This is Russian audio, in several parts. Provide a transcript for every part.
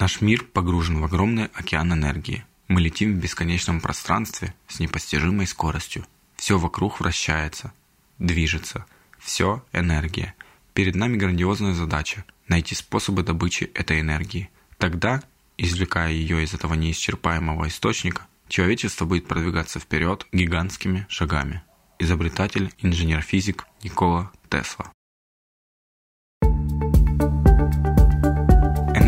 Наш мир погружен в огромный океан энергии. Мы летим в бесконечном пространстве с непостижимой скоростью. Все вокруг вращается, движется. Все энергия. Перед нами грандиозная задача – найти способы добычи этой энергии. Тогда, извлекая ее из этого неисчерпаемого источника, человечество будет продвигаться вперед гигантскими шагами. Изобретатель, инженер-физик Никола Тесла.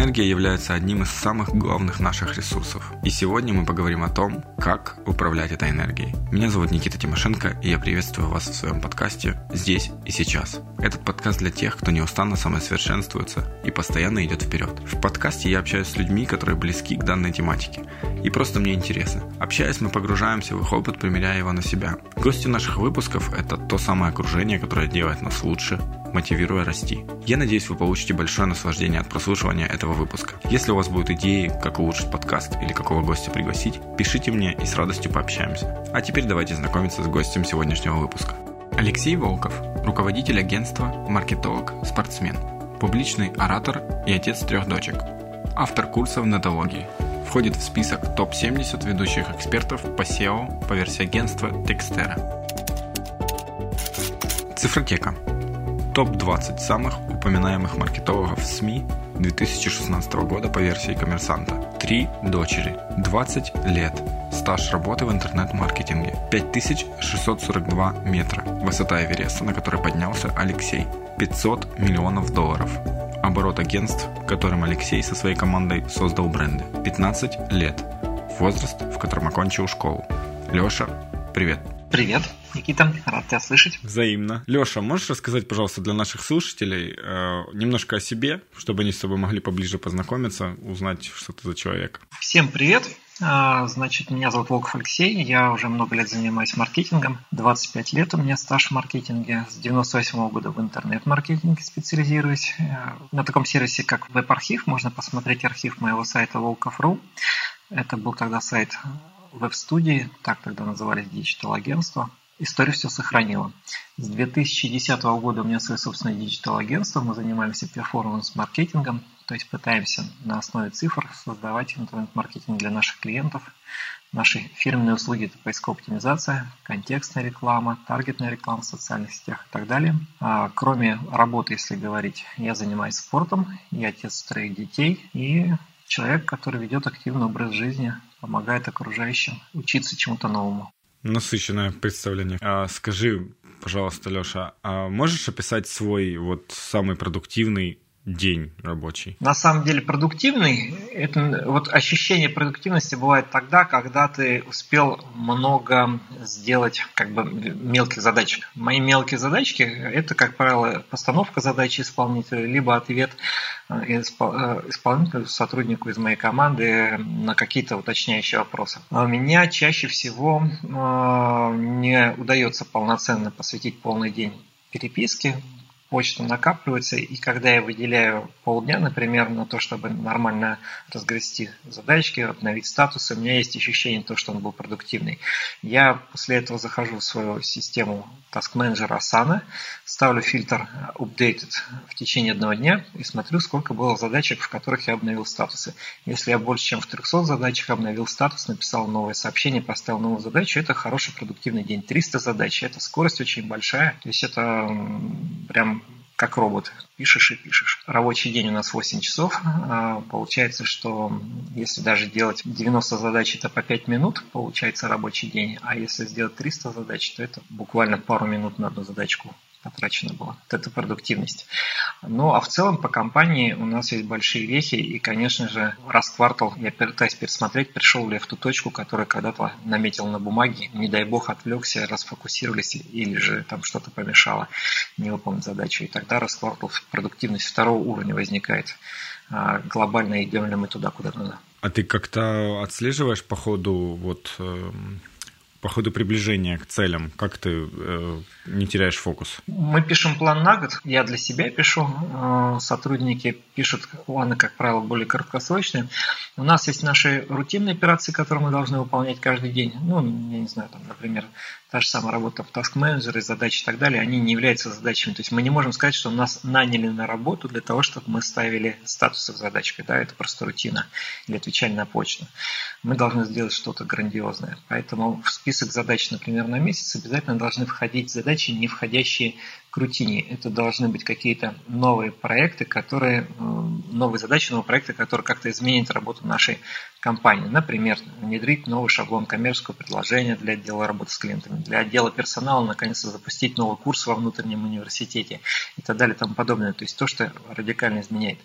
Энергия является одним из самых главных наших ресурсов. И сегодня мы поговорим о том, как управлять этой энергией. Меня зовут Никита Тимошенко, и я приветствую вас в своем подкасте «Здесь и сейчас». Этот подкаст для тех, кто неустанно самосовершенствуется и постоянно идет вперед. В подкасте я общаюсь с людьми, которые близки к данной тематике. И просто мне интересно. Общаясь, мы погружаемся в их опыт, примеряя его на себя. Гости наших выпусков – это то самое окружение, которое делает нас лучше, мотивируя расти. Я надеюсь, вы получите большое наслаждение от прослушивания этого выпуска. Если у вас будут идеи, как улучшить подкаст или какого гостя пригласить, пишите мне и с радостью пообщаемся. А теперь давайте знакомиться с гостем сегодняшнего выпуска. Алексей Волков, руководитель агентства, маркетолог, спортсмен, публичный оратор и отец трех дочек, автор курсов нетологии, входит в список топ-70 ведущих экспертов по SEO по версии агентства Textera. Цифротека Топ-20 самых упоминаемых маркетологов СМИ 2016 года по версии коммерсанта. Три дочери, 20 лет, стаж работы в интернет-маркетинге, 5642 метра, высота Эвереста, на которой поднялся Алексей, 500 миллионов долларов, оборот агентств, которым Алексей со своей командой создал бренды, 15 лет, возраст, в котором окончил школу. Леша, привет! Привет, Никита, рад тебя слышать. Взаимно. Леша, можешь рассказать, пожалуйста, для наших слушателей э, немножко о себе, чтобы они с тобой могли поближе познакомиться, узнать, что ты за человек? Всем привет. А, значит, меня зовут Волков Алексей, я уже много лет занимаюсь маркетингом, 25 лет у меня стаж в маркетинге, с 98 -го года в интернет-маркетинге специализируюсь. Э, на таком сервисе, как веб-архив, можно посмотреть архив моего сайта Волков.ру. Это был тогда сайт веб-студии, так тогда назывались диджитал-агентства, история все сохранила. С 2010 года у меня свое собственное диджитал-агентство, мы занимаемся перформанс-маркетингом, то есть пытаемся на основе цифр создавать интернет-маркетинг для наших клиентов. Наши фирменные услуги – это поисковая оптимизация, контекстная реклама, таргетная реклама в социальных сетях и так далее. А, кроме работы, если говорить, я занимаюсь спортом, я отец троих детей и человек, который ведет активный образ жизни, помогает окружающим учиться чему-то новому. Насыщенное представление. А, скажи, пожалуйста, Леша, а можешь описать свой вот самый продуктивный день рабочий? На самом деле продуктивный, это вот ощущение продуктивности бывает тогда, когда ты успел много сделать как бы мелких задачек. Мои мелкие задачки – это, как правило, постановка задачи исполнителя, либо ответ э, э, исполнителю, сотруднику из моей команды на какие-то уточняющие вопросы. А у меня чаще всего э, не удается полноценно посвятить полный день переписке, почта накапливается, и когда я выделяю полдня, например, на то, чтобы нормально разгрести задачки, обновить статусы, у меня есть ощущение того, что он был продуктивный. Я после этого захожу в свою систему Task Manager Asana, ставлю фильтр Updated в течение одного дня и смотрю, сколько было задачек, в которых я обновил статусы. Если я больше, чем в 300 задачах обновил статус, написал новое сообщение, поставил новую задачу, это хороший продуктивный день. 300 задач, это скорость очень большая, то есть это прям как робот. Пишешь и пишешь. Рабочий день у нас 8 часов. А, получается, что если даже делать 90 задач, это по 5 минут, получается рабочий день. А если сделать 300 задач, то это буквально пару минут на одну задачку потрачено было. Вот это продуктивность. Ну, а в целом по компании у нас есть большие вехи, и, конечно же, раз в квартал я пытаюсь пересмотреть, пришел ли я в ту точку, которую когда-то наметил на бумаге, не дай бог отвлекся, расфокусировались, или же там что-то помешало не выполнить задачу. И тогда раз в квартал продуктивность второго уровня возникает. А глобально идем ли мы туда, куда надо. А ты как-то отслеживаешь по ходу вот эм, по ходу приближения к целям? Как ты э, не теряешь фокус? Мы пишем план на год. Я для себя пишу. Э, сотрудники пишут планы, как правило, более краткосрочные. У нас есть наши рутинные операции, которые мы должны выполнять каждый день. Ну, я не знаю, там, например, та же самая работа в task менеджере задачи и так далее, они не являются задачами. То есть мы не можем сказать, что нас наняли на работу для того, чтобы мы ставили статусы в задачке. Да, это просто рутина или отвечали на почту. Мы должны сделать что-то грандиозное. Поэтому в список задач, например, на месяц обязательно должны входить задачи, не входящие к рутине. Это должны быть какие-то новые проекты, которые, э, новые задачи, новые проекты, которые как-то изменят работу нашей компании. Например, внедрить новый шаблон коммерческого предложения для отдела работы с клиентами, для отдела персонала, наконец-то запустить новый курс во внутреннем университете и так далее и тому подобное. То есть то, что радикально изменяет.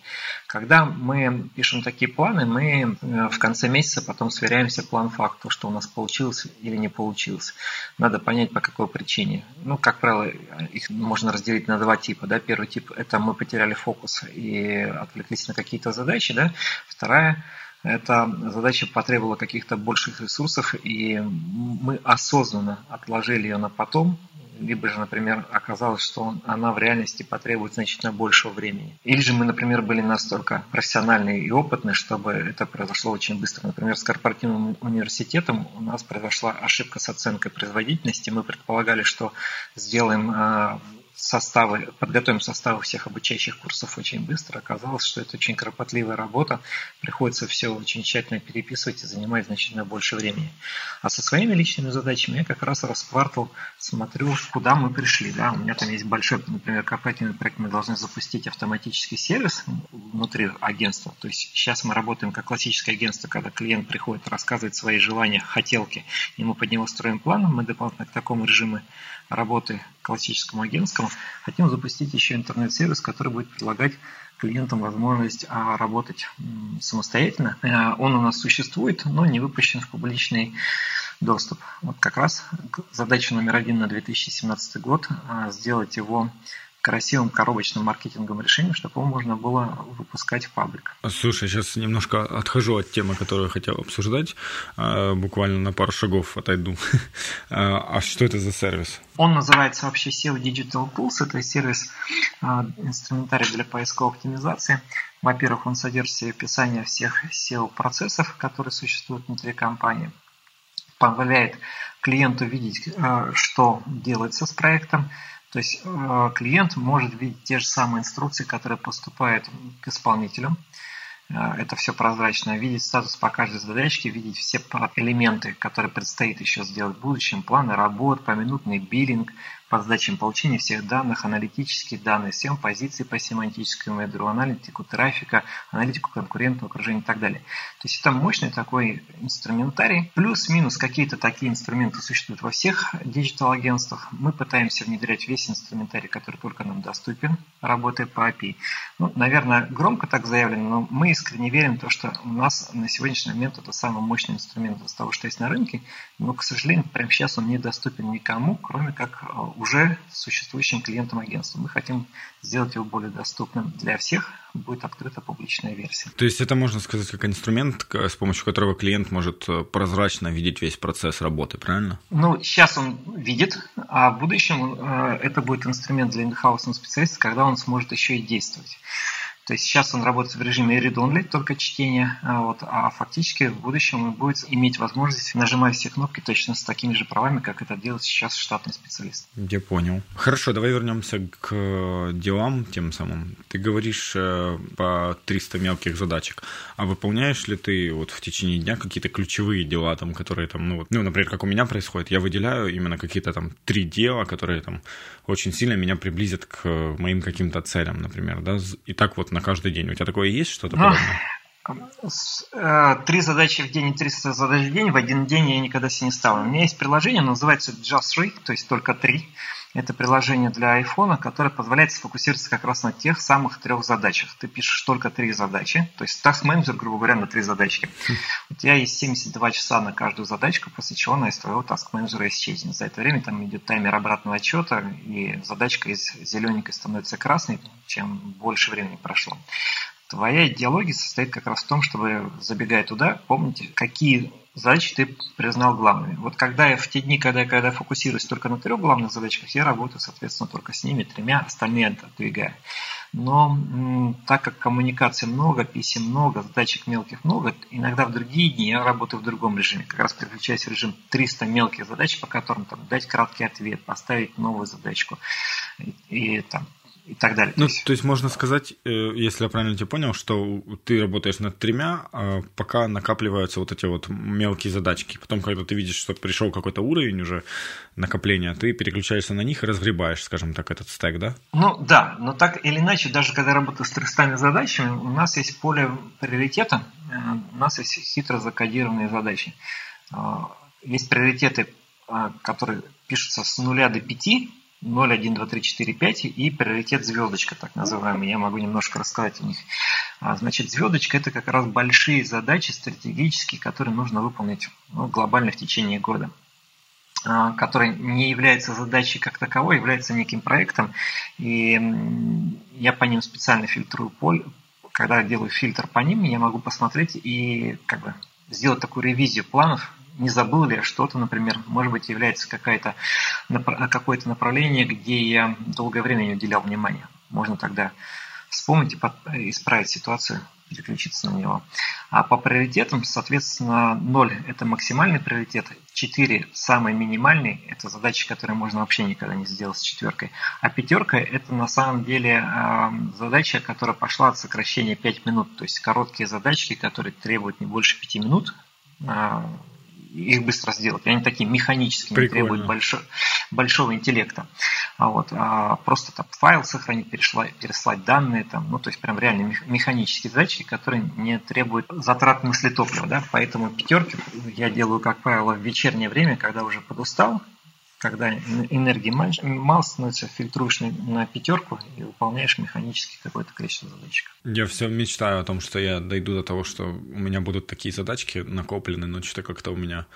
Когда мы пишем такие планы, мы э, в конце месяца потом сверяемся план-факт, то, что у нас получилось или не получилось. Надо понять, по какой причине. Ну, как правило, их можно разделить на два типа. Да? Первый тип – это мы потеряли фокус и отвлеклись на какие-то задачи. Да? Вторая эта задача потребовала каких-то больших ресурсов, и мы осознанно отложили ее на потом, либо же, например, оказалось, что она в реальности потребует значительно большего времени. Или же мы, например, были настолько профессиональны и опытны, чтобы это произошло очень быстро. Например, с корпоративным университетом у нас произошла ошибка с оценкой производительности. Мы предполагали, что сделаем а, составы, подготовим составы всех обучающих курсов очень быстро. Оказалось, что это очень кропотливая работа. Приходится все очень тщательно переписывать и занимать значительно больше времени. А со своими личными задачами я как раз раз в квартал смотрю, куда мы пришли. Да? У меня там есть большой, например, корпоративный проект. Мы должны запустить автоматический сервис внутри агентства. То есть сейчас мы работаем как классическое агентство, когда клиент приходит, рассказывает свои желания, хотелки, и мы под него строим план. Мы дополнительно к такому режиму работы классическому агентскому, хотим запустить еще интернет-сервис, который будет предлагать клиентам возможность а, работать самостоятельно. Э, он у нас существует, но не выпущен в публичный доступ. Вот как раз задача номер один на 2017 год а, – сделать его красивым коробочным маркетинговым решением, чтобы его можно было выпускать в паблик. Слушай, сейчас немножко отхожу от темы, которую я хотел обсуждать, а, буквально на пару шагов отойду. А, а что это за сервис? Он называется вообще SEO Digital Tools. Это сервис а, инструментарий для поисковой оптимизации. Во-первых, он содержит в себе описание всех SEO-процессов, которые существуют внутри компании. Позволяет клиенту видеть, что делается с проектом, то есть э, клиент может видеть те же самые инструкции, которые поступают к исполнителю. Э, это все прозрачно. Видеть статус по каждой задачке, видеть все элементы, которые предстоит еще сделать в будущем, планы работ, поминутный биллинг, по задачам получения всех данных, аналитические данные, всем позиций по семантическому ядру, аналитику трафика, аналитику конкурентного окружения и так далее. То есть это мощный такой инструментарий. Плюс-минус какие-то такие инструменты существуют во всех диджитал-агентствах. Мы пытаемся внедрять весь инструментарий, который только нам доступен, работая по API. Ну, наверное, громко так заявлено, но мы искренне верим в то, что у нас на сегодняшний момент это самый мощный инструмент из того, что есть на рынке, но, к сожалению, прямо сейчас он не доступен никому, кроме как э, уже существующим клиентам агентства. Мы хотим сделать его более доступным для всех, будет открыта публичная версия. То есть это можно сказать как инструмент, с помощью которого клиент может э, прозрачно видеть весь процесс работы, правильно? Ну, сейчас он видит, а в будущем э, это будет инструмент для инхаусного специалиста, когда он сможет еще и действовать. То есть сейчас он работает в режиме read-only, только чтение, а, вот, а фактически в будущем он будет иметь возможность нажимать все кнопки точно с такими же правами, как это делает сейчас штатный специалист. Я понял. Хорошо, давай вернемся к э, делам тем самым. Ты говоришь э, по 300 мелких задачек, а выполняешь ли ты вот в течение дня какие-то ключевые дела, там, которые там, ну, вот, ну, например, как у меня происходит, я выделяю именно какие-то там три дела, которые там очень сильно меня приблизят к моим каким-то целям, например, да, и так вот на каждый день. У тебя такое есть что-то ну, подобное? Э, три задачи в день и 300 задач в день в один день я никогда себе не ставлю. У меня есть приложение, называется Just Three, то есть только три. Это приложение для айфона, которое позволяет сфокусироваться как раз на тех самых трех задачах. Ты пишешь только три задачи, то есть task менеджер, грубо говоря, на три задачки. У тебя есть 72 часа на каждую задачку, после чего она из твоего task менеджера исчезнет. За это время там идет таймер обратного отчета, и задачка из зелененькой становится красной, чем больше времени прошло. Твоя идеология состоит как раз в том, чтобы, забегая туда, помнить, какие задачи ты признал главными. Вот когда я в те дни, когда я когда фокусируюсь только на трех главных задачах, я работаю, соответственно, только с ними, тремя, остальные отодвигаю. Но м, так как коммуникаций много, писем много, задачек мелких много, иногда в другие дни я работаю в другом режиме. Как раз переключаюсь в режим 300 мелких задач, по которым там, дать краткий ответ, поставить новую задачку и, и там и так далее. Ну, то есть можно сказать, э, если я правильно тебя понял, что ты работаешь над тремя, а пока накапливаются вот эти вот мелкие задачки. Потом, когда ты видишь, что пришел какой-то уровень уже накопления, ты переключаешься на них и разгребаешь, скажем так, этот стек, да? Ну да, но так или иначе, даже когда работаю с 300 задачами, у нас есть поле приоритета, э, у нас есть хитро закодированные задачи. А, есть приоритеты, которые пишутся с нуля до 5, 0, 1, 2, 3, 4, 5 и приоритет звездочка, так называемый. Я могу немножко рассказать о них. А, значит, звездочка – это как раз большие задачи стратегические, которые нужно выполнить ну, глобально в течение года а, который не является задачей как таковой, является неким проектом, и я по ним специально фильтрую поле. Когда делаю фильтр по ним, я могу посмотреть и как бы сделать такую ревизию планов не забыл ли я что-то, например, может быть, является какое-то направление, где я долгое время не уделял внимания. Можно тогда вспомнить и исправить ситуацию, переключиться на него. А по приоритетам, соответственно, 0 – это максимальный приоритет, 4 – самый минимальный, это задачи, которые можно вообще никогда не сделать с четверкой. А пятерка – это на самом деле задача, которая пошла от сокращения 5 минут, то есть короткие задачки, которые требуют не больше 5 минут, а, их быстро сделать. Они такие механические, не требуют большого, большого интеллекта. А вот, а просто там файл сохранить, переслать, переслать данные, там, ну, то есть прям реально механические задачи, которые не требуют затрат мысли топлива. Да? Поэтому пятерки я делаю, как правило, в вечернее время, когда уже подустал, когда энергии мало становится, фильтруешь на пятерку и выполняешь механически какое-то количество задачек. Я все мечтаю о том, что я дойду до того, что у меня будут такие задачки накоплены, но что-то как-то у меня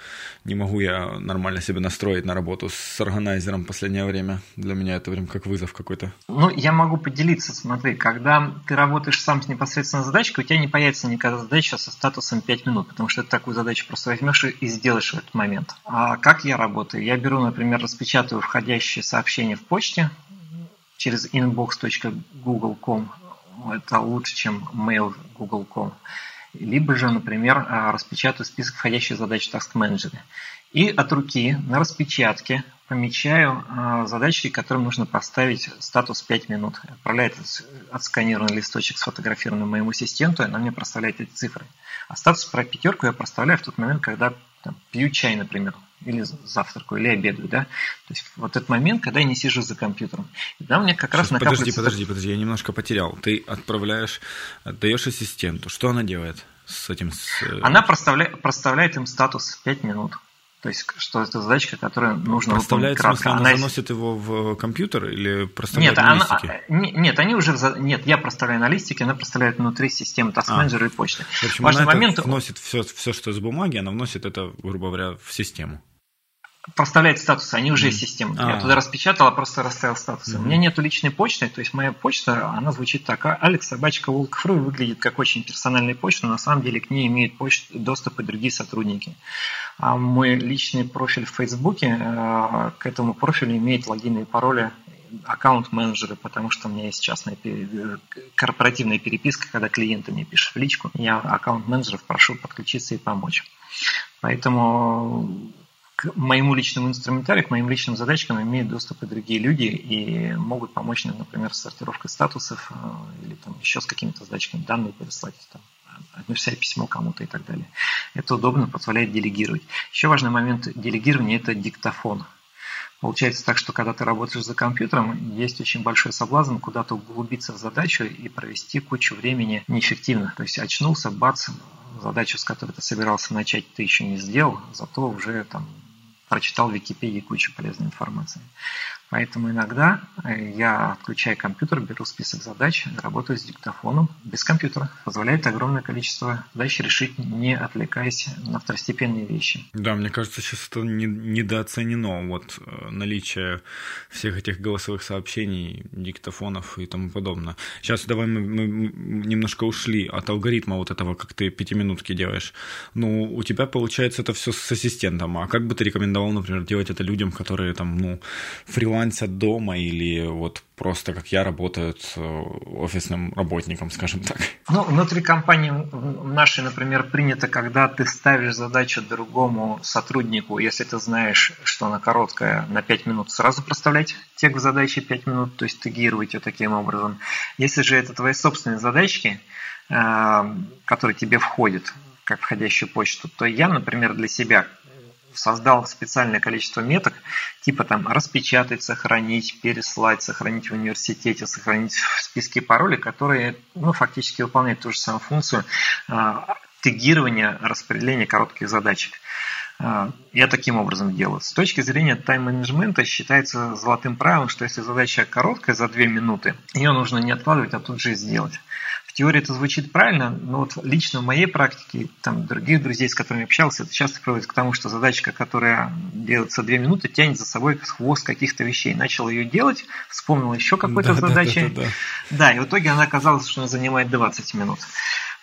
не могу я нормально себе настроить на работу с органайзером в последнее время. Для меня это прям как вызов какой-то. Ну, я могу поделиться, смотри, когда ты работаешь сам с непосредственно задачкой, у тебя не появится никогда задача со статусом 5 минут, потому что ты такую задачу просто возьмешь и сделаешь в этот момент. А как я работаю? Я беру, например, распечатываю входящие сообщения в почте через inbox.google.com это лучше, чем mail google.com. Либо же, например, а, распечатаю список входящих задач в Task Manager. И от руки на распечатке помечаю а, задачи, которым нужно поставить статус 5 минут. Отправляет отсканированный листочек, сфотографированный моему ассистенту, и она мне проставляет эти цифры. А статус про пятерку я проставляю в тот момент, когда там, пью чай, например или завтракаю, или обедаю, да. То есть вот этот момент, когда я не сижу за компьютером. И там мне как раз накапливается... Подожди, подожди, подожди, я немножко потерял. Ты отправляешь, отдаешь ассистенту. Что она делает с этим? С... Э, она проставляет, проставляет им статус 5 минут. То есть, что это задачка, которую нужно выполнить кратко. Смысле, она, она заносит его в компьютер или проставляет нет, на она, листике? Нет, они уже... Нет, я проставляю на листике, она проставляет внутри системы Task Manager а. и почты. В общем, Важный она момент... вносит все, все, что из бумаги, она вносит это, грубо говоря, в систему проставляет статусы, они уже есть система. Я а. туда распечатал, а просто расставил статусы. У меня нету личной почты, то есть моя почта, она звучит так. Алекс собачка Волкфру выглядит как очень персональная почта, но на самом деле к ней имеют почт, доступ и другие сотрудники. А мой личный профиль в Фейсбуке, э, к этому профилю имеет логины и пароли аккаунт-менеджеры, потому что у меня есть частная корпоративная переписка, когда клиенты мне пишут в личку. Я аккаунт-менеджеров прошу подключиться и помочь. Поэтому к моему личному инструментарию, к моим личным задачкам имеют доступ и другие люди и могут помочь, например, с сортировкой статусов э, или там еще с какими-то задачками данные переслать, там, написать письмо кому-то и так далее. Это удобно, позволяет делегировать. Еще важный момент делегирования – это диктофон. Получается так, что когда ты работаешь за компьютером, есть очень большой соблазн куда-то углубиться в задачу и провести кучу времени неэффективно. То есть очнулся, бац, задачу, с которой ты собирался начать, ты еще не сделал, зато уже там прочитал в Википедии кучу полезной информации. Поэтому иногда э, я отключаю компьютер, беру список задач, работаю с диктофоном без компьютера. Позволяет огромное количество задач решить, не отвлекаясь на второстепенные вещи. Да, мне кажется, сейчас это не, недооценено. Вот э, наличие всех этих голосовых сообщений, диктофонов и тому подобное. Сейчас давай мы, мы немножко ушли от алгоритма вот этого, как ты пятиминутки делаешь. Ну, у тебя получается это все с ассистентом. А как бы ты рекомендовал, например, делать это людям, которые там, ну, фрилансят дома или вот просто, как я, работают э, офисным работником, скажем так? Ну, внутри компании нашей, например, принято, когда ты ставишь задачу другому сотруднику, если ты знаешь, что она короткая, на 5 минут, сразу проставлять текст задачи 5 минут, то есть тегировать ее таким образом. Если же это твои собственные задачки, э, которые тебе входят, как входящую почту, то я, например, для себя создал специальное количество меток, типа там распечатать, сохранить, переслать, сохранить в университете, сохранить в списке паролей, которые ну, фактически выполняют ту же самую функцию э, тегирования, распределения коротких задачек. А, я таким образом делаю. С точки зрения тайм-менеджмента считается золотым правилом, что если задача короткая за 2 минуты, ее нужно не откладывать, а тут же сделать теории это звучит правильно, но вот лично в моей практике, там других друзей, с которыми общался, это часто приводит к тому, что задачка, которая делается две минуты, тянет за собой хвост каких-то вещей. Начал ее делать, вспомнил еще какой-то да, задачи. Да, да, да, да. да, и в итоге она оказалась, что она занимает 20 минут.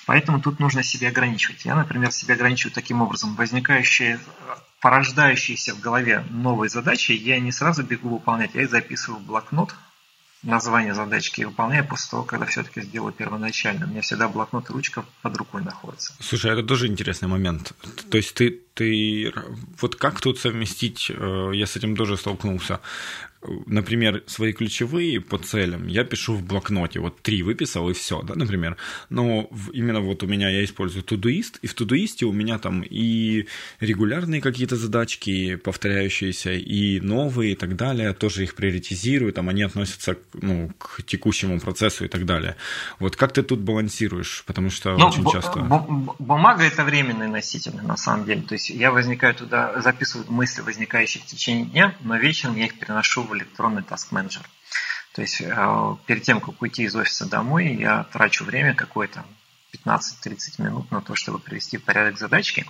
Поэтому тут нужно себя ограничивать. Я, например, себя ограничиваю таким образом. Возникающие, порождающиеся в голове новые задачи, я не сразу бегу выполнять, я их записываю в блокнот, название задачки и выполняю после того, когда все-таки сделаю первоначально. У меня всегда блокнот и ручка под рукой находятся. Слушай, это тоже интересный момент. То есть ты, ты вот как тут совместить, э, я с этим тоже столкнулся, например, свои ключевые по целям я пишу в блокноте. Вот три выписал и все, да, например. Но именно вот у меня я использую Todoist, и в Todoist у меня там и регулярные какие-то задачки, повторяющиеся, и новые и так далее. Тоже их приоритизирую, там они относятся ну, к текущему процессу и так далее. Вот как ты тут балансируешь? Потому что ну, очень часто... Бумага – это временный носитель, на самом деле. То есть я возникаю туда, записываю мысли, возникающие в течение дня, но вечером я их переношу в электронный task менеджер. То есть э, перед тем, как уйти из офиса домой, я трачу время какое-то, 15-30 минут на то, чтобы привести в порядок задачки.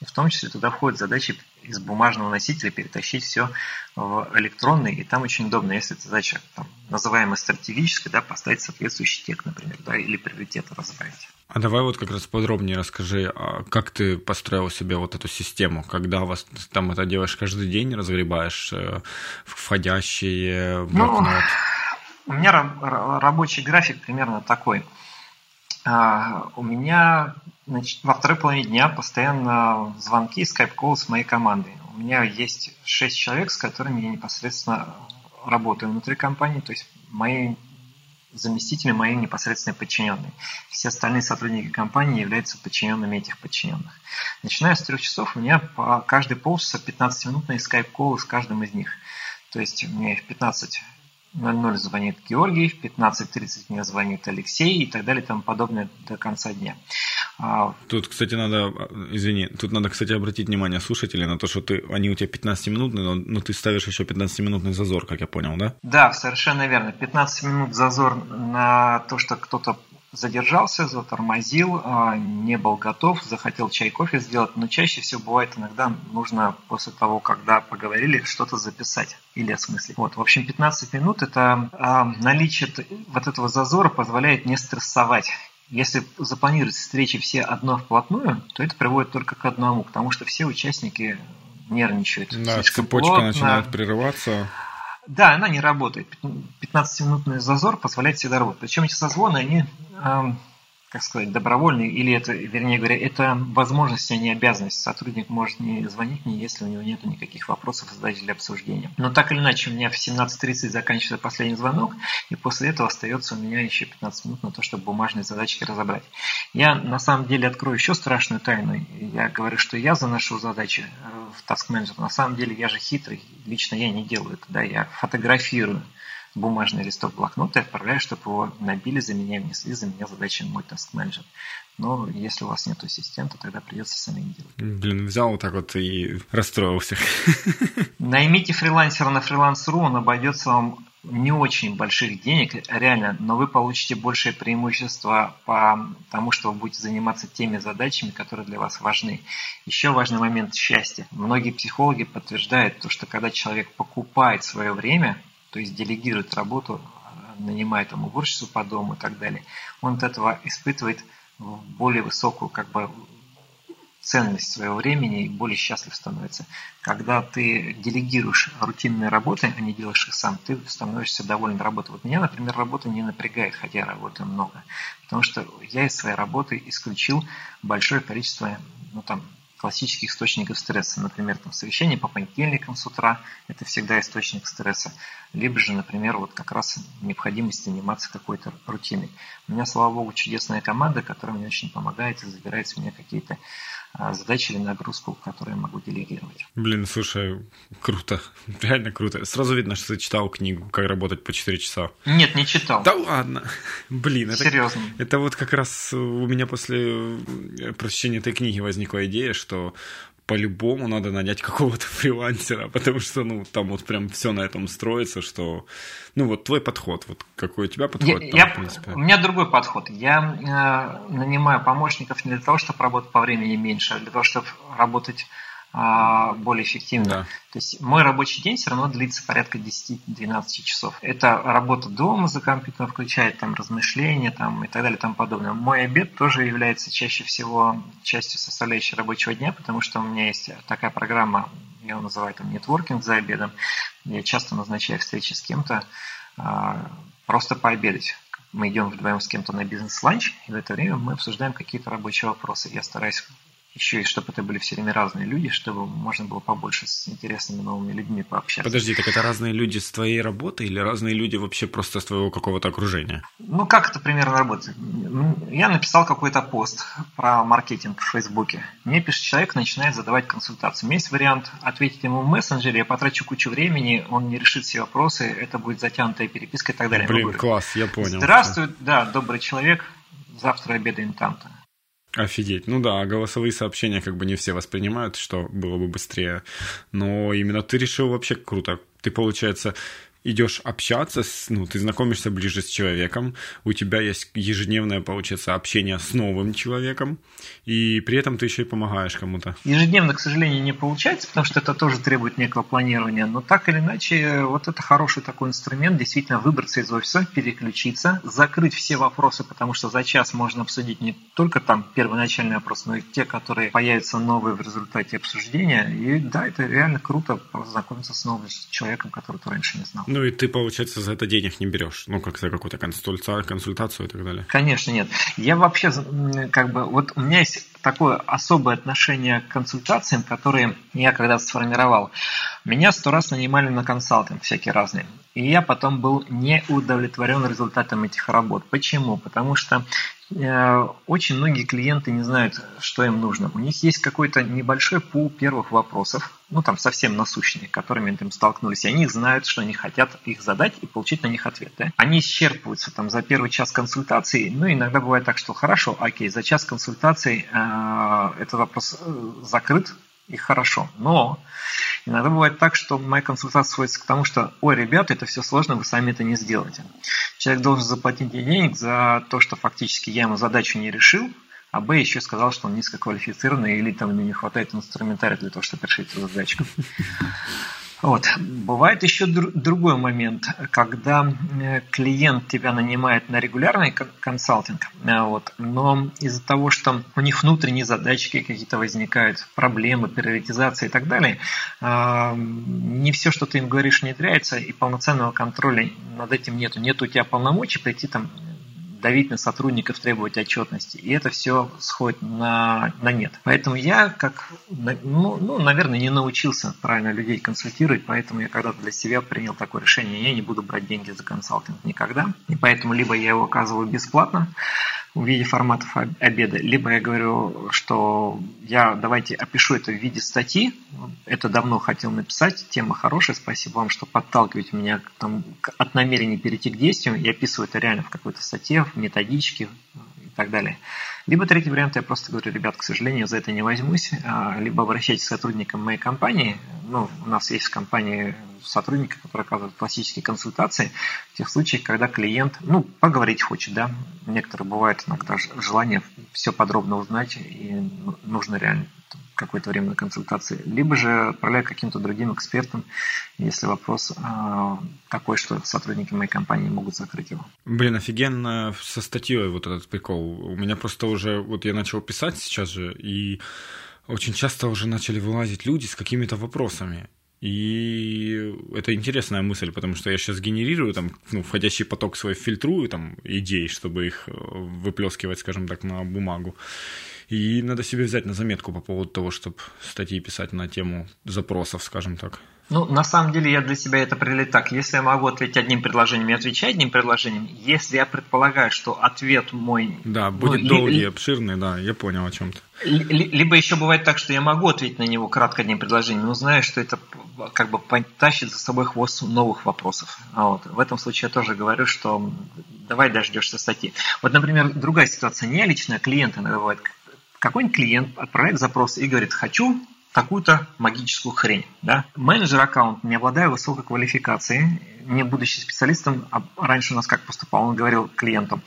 И в том числе туда входят задачи из бумажного носителя перетащить все в электронный. И там очень удобно, если эта задача там, называемая стратегической, да, поставить соответствующий текст, например, да, или приоритеты разбавить. А давай вот как раз подробнее расскажи, а как ты построил себе вот эту систему, когда вас там это делаешь каждый день, разгребаешь э, входящие в Ну, у меня рабочий график примерно такой. А, у меня значит, во второй половине дня постоянно звонки, скайп-колл с моей командой. У меня есть шесть человек, с которыми я непосредственно работаю внутри компании, то есть мои заместители мои непосредственные подчиненные. Все остальные сотрудники компании являются подчиненными этих подчиненных. Начиная с трех часов у меня по каждый полчаса 15-минутные скайп-колы с каждым из них. То есть меня в 15 00 звонит Георгий, в 15.30 мне звонит Алексей и так далее и тому подобное до конца дня. А, тут, кстати, надо, извини, тут надо, кстати, обратить внимание слушателей на то, что ты, они у тебя 15-минутные, но, но ты ставишь еще 15-минутный зазор, как я понял, да? Да, совершенно верно. 15 минут зазор на то, что кто-то задержался, затормозил, а, не был готов, захотел чай, кофе сделать, но чаще всего бывает иногда нужно после того, когда поговорили, что-то записать или осмыслить. Вот, в общем, 15 минут это а, наличие вот этого зазора позволяет не стрессовать. Если запланировать встречи все одно вплотную, то это приводит только к одному, потому что все участники нервничают. Да, цепочка плотно. начинает прерываться. Да, она не работает. 15-минутный зазор позволяет всегда работать. Причем эти созвоны, они как сказать, добровольный, или это, вернее говоря, это возможность, а не обязанность. Сотрудник может не звонить мне, если у него нет никаких вопросов задач для обсуждения. Но так или иначе, у меня в 17.30 заканчивается последний звонок, и после этого остается у меня еще 15 минут на то, чтобы бумажные задачки разобрать. Я на самом деле открою еще страшную тайну. Я говорю, что я заношу задачи э, в Task Manager. На самом деле я же хитрый. Лично я не делаю это. Да? Я фотографирую бумажный листок блокнота и отправляю, чтобы его набили за меня, внесли за меня задачи мой таск-менеджер. Но если у вас нет ассистента, тогда придется самим делать. Блин, взял вот так вот и расстроился. Наймите фрилансера на фриланс.ру, он обойдется вам не очень больших денег, реально, но вы получите большее преимущество по тому, что вы будете заниматься теми задачами, которые для вас важны. Еще важный момент счастья. Многие психологи подтверждают то, что когда человек покупает свое время, то есть делегирует работу, нанимает там уборщицу по дому и так далее, он от этого испытывает более высокую как бы ценность своего времени и более счастлив становится. Когда ты делегируешь рутинные работы, а не делаешь их сам, ты становишься доволен работой. Вот меня, например, работа не напрягает, хотя я работаю много. Потому что я из своей работы исключил большое количество ну, там, классических источников стресса. Например, там, совещание по понедельникам с утра – это всегда источник стресса. Либо же, например, вот как раз необходимость заниматься какой-то рутиной. У меня, слава богу, чудесная команда, которая мне очень помогает и забирает с меня какие-то задачи или нагрузку, которую я могу делегировать. Блин, слушай, круто, реально круто. Сразу видно, что ты читал книгу «Как работать по 4 часа». Нет, не читал. Да ладно, блин. Это, Серьезно. Это вот как раз у меня после прочтения этой книги возникла идея, что по-любому надо нанять какого-то фрилансера, потому что, ну, там вот прям все на этом строится, что, ну, вот твой подход, вот какой у тебя подход? Я, там, я, в принципе. У меня другой подход. Я э, нанимаю помощников не для того, чтобы работать по времени меньше, а для того, чтобы работать более эффективно. Да. То есть мой рабочий день все равно длится порядка 10-12 часов. Это работа дома за компьютером, включает там размышления там, и так далее и тому подобное. Мой обед тоже является чаще всего частью составляющей рабочего дня, потому что у меня есть такая программа, я ее называю там нетворкинг за обедом. Я часто назначаю встречи с кем-то а, просто пообедать мы идем вдвоем с кем-то на бизнес-ланч, и в это время мы обсуждаем какие-то рабочие вопросы. Я стараюсь еще и чтобы это были все время разные люди, чтобы можно было побольше с интересными новыми людьми пообщаться. Подожди, так это разные люди с твоей работы или разные люди вообще просто с твоего какого-то окружения? Ну, как это примерно работает? Я написал какой-то пост про маркетинг в Фейсбуке. Мне пишет человек, начинает задавать консультацию. У меня есть вариант ответить ему в мессенджере, я потрачу кучу времени, он не решит все вопросы, это будет затянутая переписка и так далее. Блин, класс, я понял. Здравствуй, да, добрый человек, завтра обедаем там-то. Офигеть. Ну да, голосовые сообщения как бы не все воспринимают, что было бы быстрее. Но именно ты решил вообще круто. Ты, получается, идешь общаться, с, ну, ты знакомишься ближе с человеком, у тебя есть ежедневное, получается, общение с новым человеком, и при этом ты еще и помогаешь кому-то. Ежедневно, к сожалению, не получается, потому что это тоже требует некого планирования, но так или иначе, вот это хороший такой инструмент, действительно выбраться из офиса, переключиться, закрыть все вопросы, потому что за час можно обсудить не только там первоначальный вопрос, но и те, которые появятся новые в результате обсуждения, и да, это реально круто познакомиться с новым человеком, который ты раньше не знал. Ну и ты, получается, за это денег не берешь, ну, как за какую-то консультацию, консультацию и так далее. Конечно, нет. Я вообще, как бы, вот у меня есть такое особое отношение к консультациям, которые я когда-то сформировал. Меня сто раз нанимали на консалтинг всякие разные. И я потом был не удовлетворен результатом этих работ. Почему? Потому что очень многие клиенты не знают, что им нужно. У них есть какой-то небольшой пул первых вопросов, ну там совсем насущные, которыми они там столкнулись, и они знают, что они хотят их задать и получить на них ответ. Да? Они исчерпываются там за первый час консультации, ну иногда бывает так, что хорошо, окей, за час консультации э, этот вопрос э, закрыт, и хорошо. Но иногда бывает так, что моя консультация сводится к тому, что, ой, ребята, это все сложно, вы сами это не сделаете. Человек должен заплатить денег за то, что фактически я ему задачу не решил, а Б еще сказал, что он низкоквалифицированный или там ему не хватает инструментария для того, чтобы решить эту задачку. Вот. Бывает еще др- другой момент, когда клиент тебя нанимает на регулярный консалтинг, э, вот, но из-за того, что у них внутренние задачки какие-то возникают, проблемы, приоритизация и так далее, э, не все, что ты им говоришь, внедряется, и полноценного контроля над этим нету. Нет у тебя полномочий прийти там давить на сотрудников, требовать отчетности. И это все сходит на, на нет. Поэтому я, как, ну, ну, наверное, не научился правильно людей консультировать, поэтому я когда-то для себя принял такое решение, я не буду брать деньги за консалтинг никогда. И поэтому либо я его оказываю бесплатно, в виде форматов обеда, либо я говорю, что я давайте опишу это в виде статьи. Это давно хотел написать, тема хорошая, спасибо вам, что подталкиваете меня там, от намерения перейти к действию. Я описываю это реально в какой-то статье, в методичке, так далее. Либо третий вариант, я просто говорю, ребят, к сожалению, за это не возьмусь, а, либо обращайтесь к сотрудникам моей компании. Ну, у нас есть в компании сотрудники, которые оказывают классические консультации в тех случаях, когда клиент, ну, поговорить хочет, да. Некоторые бывает иногда желание все подробно узнать, и нужно реально какое-то время на консультации, либо же отправляю каким-то другим экспертам, если вопрос э, такой, что сотрудники моей компании могут закрыть его. Блин, офигенно со статьей вот этот прикол. У меня просто уже, вот я начал писать сейчас же, и очень часто уже начали вылазить люди с какими-то вопросами. И это интересная мысль, потому что я сейчас генерирую там, ну, входящий поток свой фильтрую там идей, чтобы их э, выплескивать, скажем так, на бумагу. И надо себе взять на заметку по поводу того, чтобы статьи писать на тему запросов, скажем так. Ну, на самом деле я для себя это определяю так. Если я могу ответить одним предложением, я отвечаю одним предложением. Если я предполагаю, что ответ мой... Да, будет ну, долгий, ли, обширный, да, я понял о чем то Либо еще бывает так, что я могу ответить на него кратко одним предложением, но знаю, что это как бы потащит за собой хвост новых вопросов. Вот. В этом случае я тоже говорю, что давай дождешься статьи. Вот, например, другая ситуация, не личная, клиент иногда бывает. Какой-нибудь клиент отправляет запрос и говорит, хочу такую-то магическую хрень. Да? Менеджер аккаунт, не обладая высокой квалификацией, не будучи специалистом, а раньше у нас как поступал, он говорил клиенту,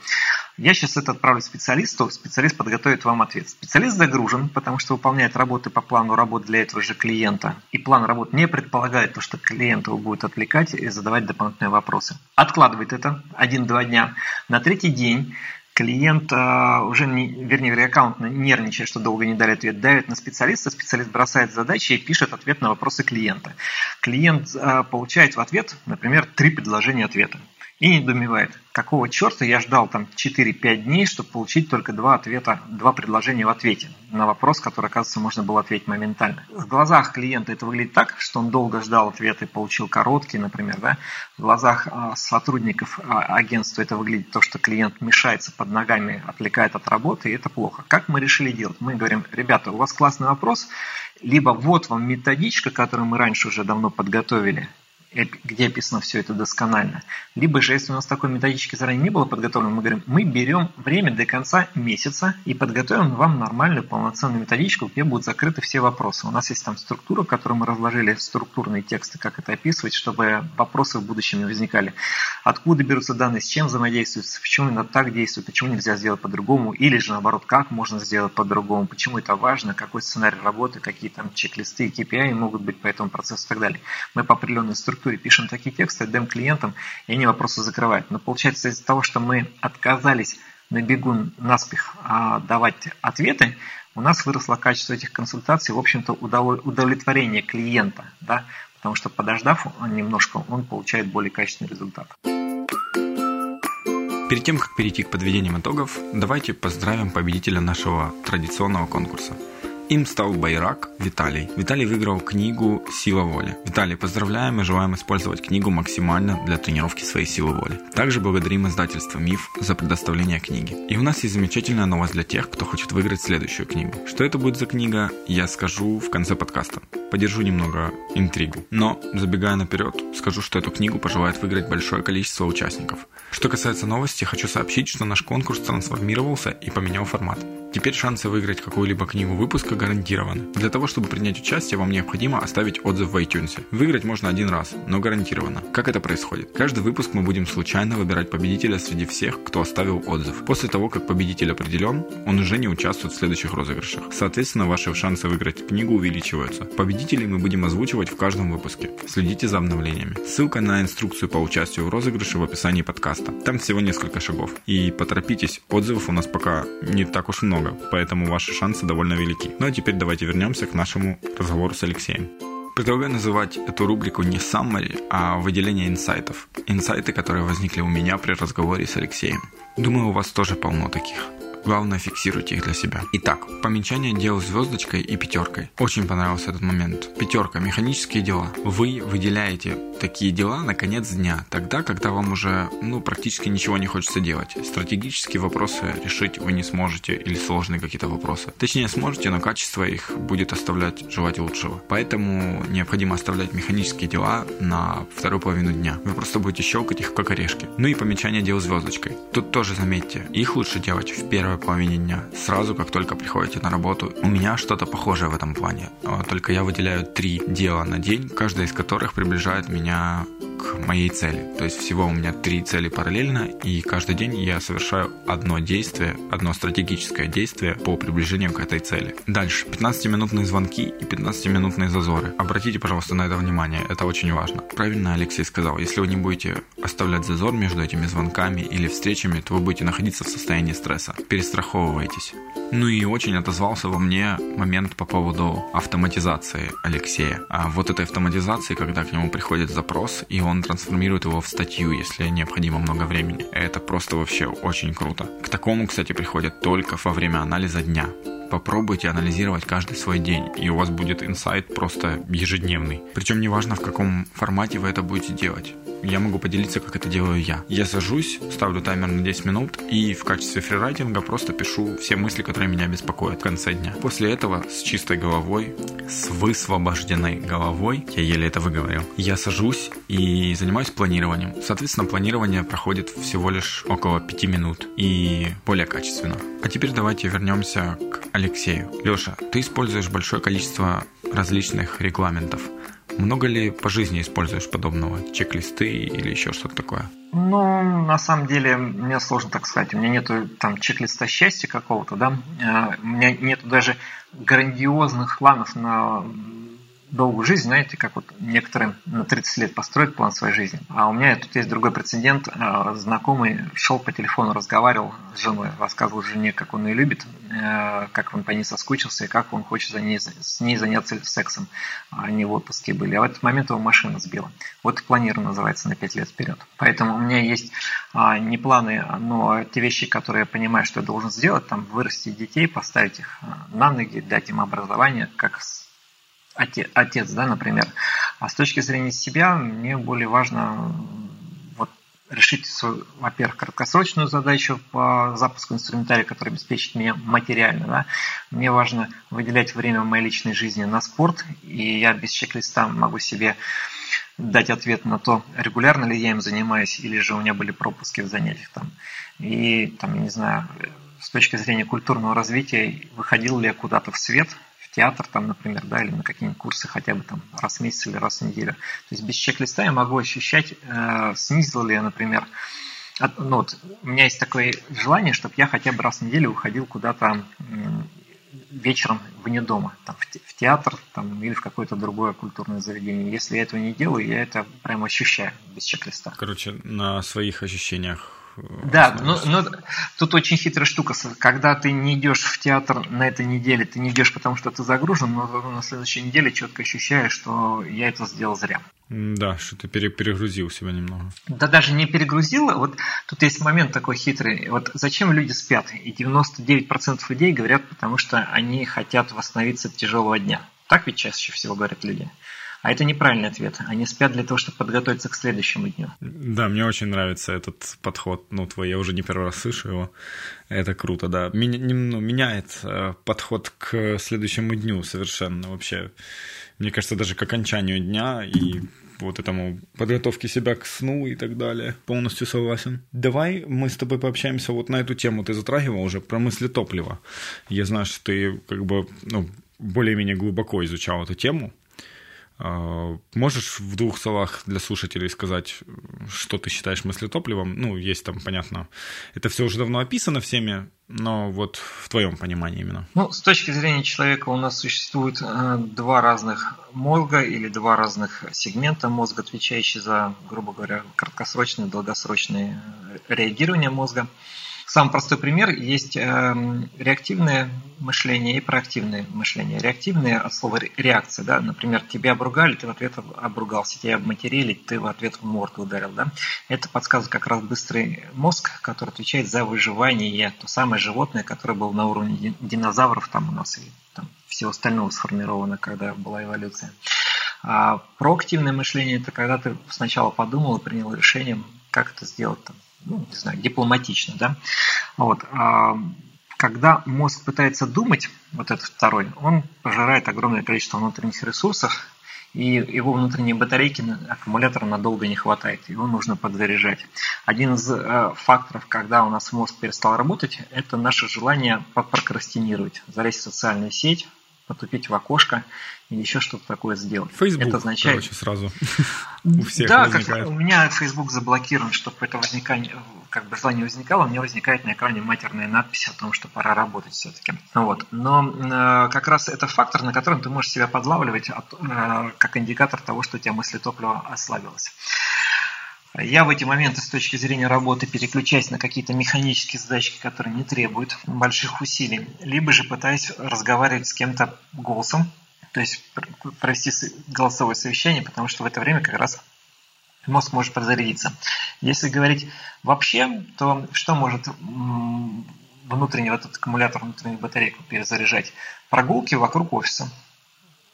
я сейчас это отправлю специалисту, специалист подготовит вам ответ. Специалист загружен, потому что выполняет работы по плану работы для этого же клиента. И план работы не предполагает то, что клиент его будет отвлекать и задавать дополнительные вопросы. Откладывает это один-два дня. На третий день клиент а, уже, не, вернее, аккаунт нервничает, что долго не дали ответ, давит на специалиста, специалист бросает задачи и пишет ответ на вопросы клиента. Клиент а, получает в ответ, например, три предложения ответа и недоумевает, какого черта я ждал там 4-5 дней, чтобы получить только два ответа, два предложения в ответе на вопрос, который, оказывается, можно было ответить моментально. В глазах клиента это выглядит так, что он долго ждал ответа и получил короткий, например. Да? В глазах а, сотрудников а, агентства это выглядит то, что клиент мешается под ногами, отвлекает от работы, и это плохо. Как мы решили делать? Мы говорим, ребята, у вас классный вопрос, либо вот вам методичка, которую мы раньше уже давно подготовили, где описано все это досконально. Либо же, если у нас такой методички заранее не было подготовлено, мы говорим, мы берем время до конца месяца и подготовим вам нормальную полноценную методичку, где будут закрыты все вопросы. У нас есть там структура, которую мы разложили, структурные тексты, как это описывать, чтобы вопросы в будущем не возникали. Откуда берутся данные, с чем взаимодействуют, почему именно так действует, почему нельзя сделать по-другому, или же наоборот, как можно сделать по-другому, почему это важно, какой сценарий работы, какие там чек-листы и KPI могут быть по этому процессу и так далее. Мы по определенной структуре структуре пишем такие тексты, даем клиентам, и они вопросы закрывают. Но получается из-за того, что мы отказались на бегу наспех а, давать ответы, у нас выросло качество этих консультаций, в общем-то, удовлетворение клиента, да, потому что подождав немножко, он получает более качественный результат. Перед тем, как перейти к подведениям итогов, давайте поздравим победителя нашего традиционного конкурса – им стал Байрак Виталий. Виталий выиграл книгу «Сила воли». Виталий, поздравляем и желаем использовать книгу максимально для тренировки своей силы воли. Также благодарим издательство «Миф» за предоставление книги. И у нас есть замечательная новость для тех, кто хочет выиграть следующую книгу. Что это будет за книга, я скажу в конце подкаста. Подержу немного интригу. Но, забегая наперед, скажу, что эту книгу пожелает выиграть большое количество участников. Что касается новости, хочу сообщить, что наш конкурс трансформировался и поменял формат. Теперь шансы выиграть какую-либо книгу выпуска гарантированы. Для того, чтобы принять участие, вам необходимо оставить отзыв в iTunes. Выиграть можно один раз, но гарантированно. Как это происходит? Каждый выпуск мы будем случайно выбирать победителя среди всех, кто оставил отзыв. После того, как победитель определен, он уже не участвует в следующих розыгрышах. Соответственно, ваши шансы выиграть книгу увеличиваются. Победителей мы будем озвучивать в каждом выпуске. Следите за обновлениями. Ссылка на инструкцию по участию в розыгрыше в описании подкаста. Там всего несколько шагов. И поторопитесь, отзывов у нас пока не так уж много поэтому ваши шансы довольно велики. Ну а теперь давайте вернемся к нашему разговору с Алексеем. Предлагаю называть эту рубрику не summary, а выделение инсайтов. Инсайты, которые возникли у меня при разговоре с Алексеем. Думаю, у вас тоже полно таких. Главное, фиксируйте их для себя. Итак, помечание дел звездочкой и пятеркой. Очень понравился этот момент. Пятерка. Механические дела. Вы выделяете такие дела на конец дня, тогда, когда вам уже ну, практически ничего не хочется делать. Стратегические вопросы решить вы не сможете или сложные какие-то вопросы. Точнее, сможете, но качество их будет оставлять желать лучшего. Поэтому необходимо оставлять механические дела на вторую половину дня. Вы просто будете щелкать их как орешки. Ну и помечание дел звездочкой. Тут тоже заметьте, их лучше делать в первой половине дня, сразу как только приходите на работу. У меня что-то похожее в этом плане. А, только я выделяю три дела на день, каждая из которых приближает меня к моей цели. То есть всего у меня три цели параллельно, и каждый день я совершаю одно действие, одно стратегическое действие по приближению к этой цели. Дальше. 15-минутные звонки и 15-минутные зазоры. Обратите, пожалуйста, на это внимание, это очень важно. Правильно Алексей сказал, если вы не будете оставлять зазор между этими звонками или встречами, то вы будете находиться в состоянии стресса. Перестраховывайтесь. Ну и очень отозвался во мне момент по поводу автоматизации Алексея. А вот этой автоматизации, когда к нему приходит запрос, и он трансформирует его в статью, если необходимо много времени. Это просто вообще очень круто. К такому, кстати, приходят только во время анализа дня попробуйте анализировать каждый свой день, и у вас будет инсайт просто ежедневный. Причем неважно, в каком формате вы это будете делать я могу поделиться, как это делаю я. Я сажусь, ставлю таймер на 10 минут и в качестве фрирайтинга просто пишу все мысли, которые меня беспокоят в конце дня. После этого с чистой головой, с высвобожденной головой, я еле это выговорил, я сажусь и занимаюсь планированием. Соответственно, планирование проходит всего лишь около 5 минут и более качественно. А теперь давайте вернемся к Алексею. Леша, ты используешь большое количество различных регламентов. Много ли по жизни используешь подобного? Чек-листы или еще что-то такое? Ну, на самом деле, мне сложно так сказать. У меня нету там чек-листа счастья какого-то, да. Э, у меня нету даже грандиозных планов на долгую жизнь, знаете, как вот некоторые на 30 лет построят план своей жизни. А у меня тут есть другой прецедент. А, знакомый шел по телефону, разговаривал с женой, рассказывал жене, как он ее любит, э, как он по ней соскучился и как он хочет за ней, с ней заняться сексом. Они в отпуске были. А в этот момент его машина сбила. Вот планирую называется на 5 лет вперед. Поэтому у меня есть а, не планы, но те вещи, которые я понимаю, что я должен сделать, там вырастить детей, поставить их а, на ноги, дать им образование, как отец, да, например. А с точки зрения себя мне более важно вот, решить свою, во-первых, краткосрочную задачу по запуску инструментария, который обеспечит меня материально. Да. Мне важно выделять время в моей личной жизни на спорт, и я без чек-листа могу себе дать ответ на то, регулярно ли я им занимаюсь, или же у меня были пропуски в занятиях там. И там, я не знаю, с точки зрения культурного развития, выходил ли я куда-то в свет, театр, там, например, да, или на какие-нибудь курсы хотя бы там раз в месяц или раз в неделю. То есть без чек-листа я могу ощущать, э, снизил ли я, например, от, ну, вот, у меня есть такое желание, чтобы я хотя бы раз в неделю уходил куда-то вечером вне дома, там, в театр там, или в какое-то другое культурное заведение. Если я этого не делаю, я это прямо ощущаю без чек-листа. Короче, на своих ощущениях да, но, но тут очень хитрая штука. Когда ты не идешь в театр на этой неделе, ты не идешь потому, что ты загружен, но на следующей неделе четко ощущаешь, что я это сделал зря. Да, что ты перегрузил себя немного. Да даже не перегрузил. Вот тут есть момент такой хитрый. Вот зачем люди спят? И 99% людей говорят, потому что они хотят восстановиться от тяжелого дня. Так ведь чаще всего говорят люди. А это неправильный ответ. Они спят для того, чтобы подготовиться к следующему дню. Да, мне очень нравится этот подход, ну, твой, я уже не первый раз слышу его. Это круто, да. Меня, ну, меняет э, подход к следующему дню совершенно вообще. Мне кажется, даже к окончанию дня и вот этому подготовке себя к сну и так далее. Полностью согласен. Давай мы с тобой пообщаемся вот на эту тему. Ты затрагивал уже про мысли топлива. Я знаю, что ты как бы ну, более-менее глубоко изучал эту тему. А, можешь в двух словах для слушателей сказать, что ты считаешь мыслетопливом? Ну, есть там, понятно, это все уже давно описано всеми, но вот в твоем понимании именно. Ну, с точки зрения человека у нас существует э, два разных мозга или два разных сегмента мозга, отвечающие за, грубо говоря, краткосрочное и долгосрочное реагирование мозга. Самый простой пример есть э, реактивное мышление и проактивное мышление. Реактивное от слова реакция, да, например, тебя обругали, ты в ответ обругался, тебя обматерили, ты в ответ в морду ударил, да. Это подсказывает как раз быстрый мозг, который отвечает за выживание, то самое животное, которое было на уровне динозавров там у нас и там всего остального сформировано, когда была эволюция. А проактивное мышление – это когда ты сначала подумал и принял решение, как это сделать там, ну, не знаю, дипломатично, да. Вот. А когда мозг пытается думать, вот этот второй, он пожирает огромное количество внутренних ресурсов, и его внутренние батарейки аккумулятора надолго не хватает, его нужно подзаряжать. Один из э, факторов, когда у нас мозг перестал работать, это наше желание прокрастинировать, залезть в социальную сеть, потупить в окошко и еще что-то такое сделать. Facebook, это означает... короче, сразу у всех Да, как у меня Facebook заблокирован, чтобы это возникание, как бы желание возникало, у меня возникает на экране матерная надпись о том, что пора работать все-таки. Вот. Но э, как раз это фактор, на котором ты можешь себя подлавливать от, э, как индикатор того, что у тебя мыслетопливо ослабилось. Я в эти моменты с точки зрения работы переключаюсь на какие-то механические задачки, которые не требуют больших усилий, либо же пытаюсь разговаривать с кем-то голосом, то есть провести голосовое совещание, потому что в это время как раз мозг может подзарядиться. Если говорить вообще, то что может внутренний вот этот аккумулятор, внутреннюю батарейку перезаряжать? Прогулки вокруг офиса.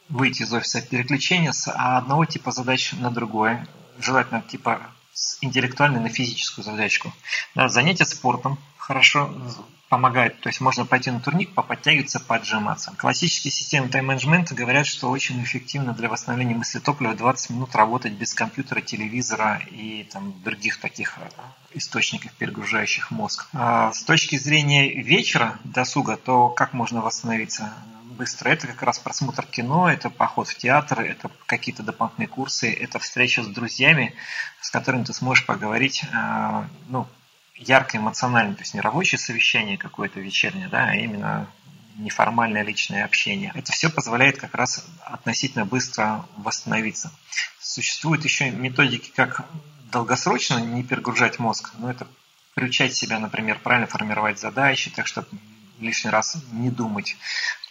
Выйти из офиса, переключение с одного типа задач на другое, желательно типа с интеллектуальной на физическую задачку. Да, занятие спортом хорошо помогает. То есть можно пойти на турник, поподтягиваться, поджиматься. Классические системы тайм-менеджмента говорят, что очень эффективно для восстановления мысли топлива 20 минут работать без компьютера, телевизора и там, других таких э, источников, перегружающих мозг. А с точки зрения вечера, досуга, то как можно восстановиться? Быстро. Это как раз просмотр кино, это поход в театр, это какие-то дополнительные курсы, это встреча с друзьями, с которыми ты сможешь поговорить, э, ну, ярко эмоционально, то есть не рабочее совещание какое-то вечернее, да, а именно неформальное личное общение. Это все позволяет как раз относительно быстро восстановиться. Существуют еще методики, как долгосрочно не перегружать мозг, но это приучать себя, например, правильно формировать задачи, так чтобы лишний раз не думать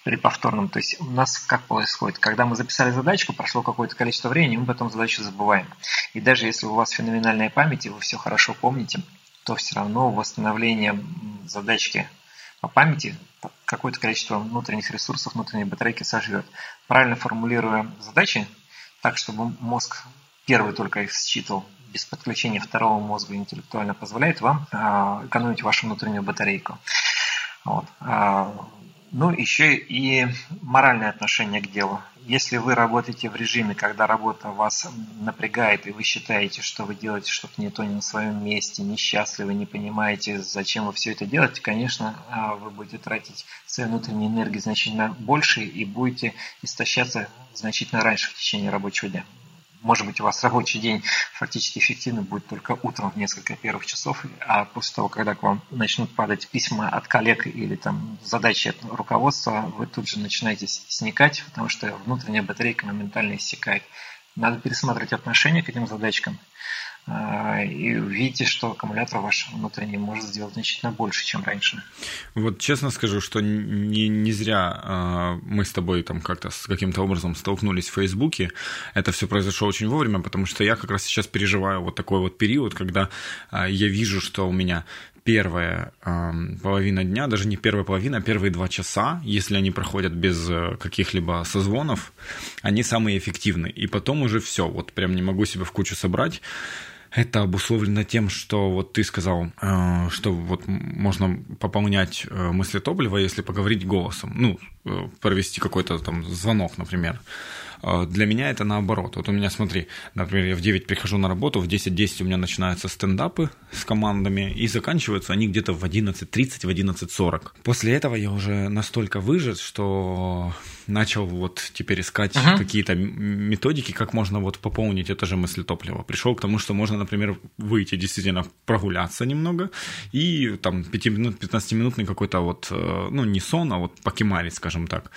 при повторном. То есть у нас как происходит? Когда мы записали задачку, прошло какое-то количество времени, мы потом задачу забываем. И даже если у вас феноменальная память, и вы все хорошо помните, то все равно восстановление задачки по памяти какое-то количество внутренних ресурсов, внутренней батарейки сожрет. Правильно формулируя задачи, так, чтобы мозг первый только их считывал, без подключения второго мозга интеллектуально позволяет вам а, экономить вашу внутреннюю батарейку. Вот. Ну, еще и моральное отношение к делу. Если вы работаете в режиме, когда работа вас напрягает, и вы считаете, что вы делаете что-то не то, не на своем месте, несчастливы, не понимаете, зачем вы все это делаете, конечно, а, вы будете тратить своей внутренней энергии значительно больше и будете истощаться значительно раньше в течение рабочего дня может быть, у вас рабочий день фактически эффективно будет только утром в несколько первых часов, а после того, когда к вам начнут падать письма от коллег или там задачи от руководства, вы тут же начинаете сникать, потому что внутренняя батарейка моментально иссякает. Надо пересматривать отношение к этим задачкам. А, и видите, что аккумулятор ваш внутренний может сделать значительно больше, чем раньше. Вот честно скажу, что не, не зря э, мы с тобой там как-то с каким-то образом столкнулись в Фейсбуке. Это все произошло очень вовремя, потому что я как раз сейчас переживаю вот такой вот период, когда э, я вижу, что у меня первая э, половина дня, даже не первая половина, а первые два часа, если они проходят без э, каких-либо созвонов, они самые эффективные. И потом уже все, вот прям не могу себя в кучу собрать. Это обусловлено тем, что вот ты сказал, э, что вот можно пополнять э, мысли топлива, если поговорить голосом. Ну, э, провести какой-то там звонок, например. Для меня это наоборот. Вот у меня, смотри, например, я в 9 прихожу на работу, в 10.10 у меня начинаются стендапы с командами, и заканчиваются они где-то в 11.30, в 11.40. После этого я уже настолько выжат, что начал вот теперь искать uh-huh. какие-то методики, как можно вот пополнить это же мысли топлива. Пришел к тому, что можно, например, выйти действительно прогуляться немного и там 5 минут, 15-минутный какой-то вот, э, ну не сон, а вот покемарить, скажем так,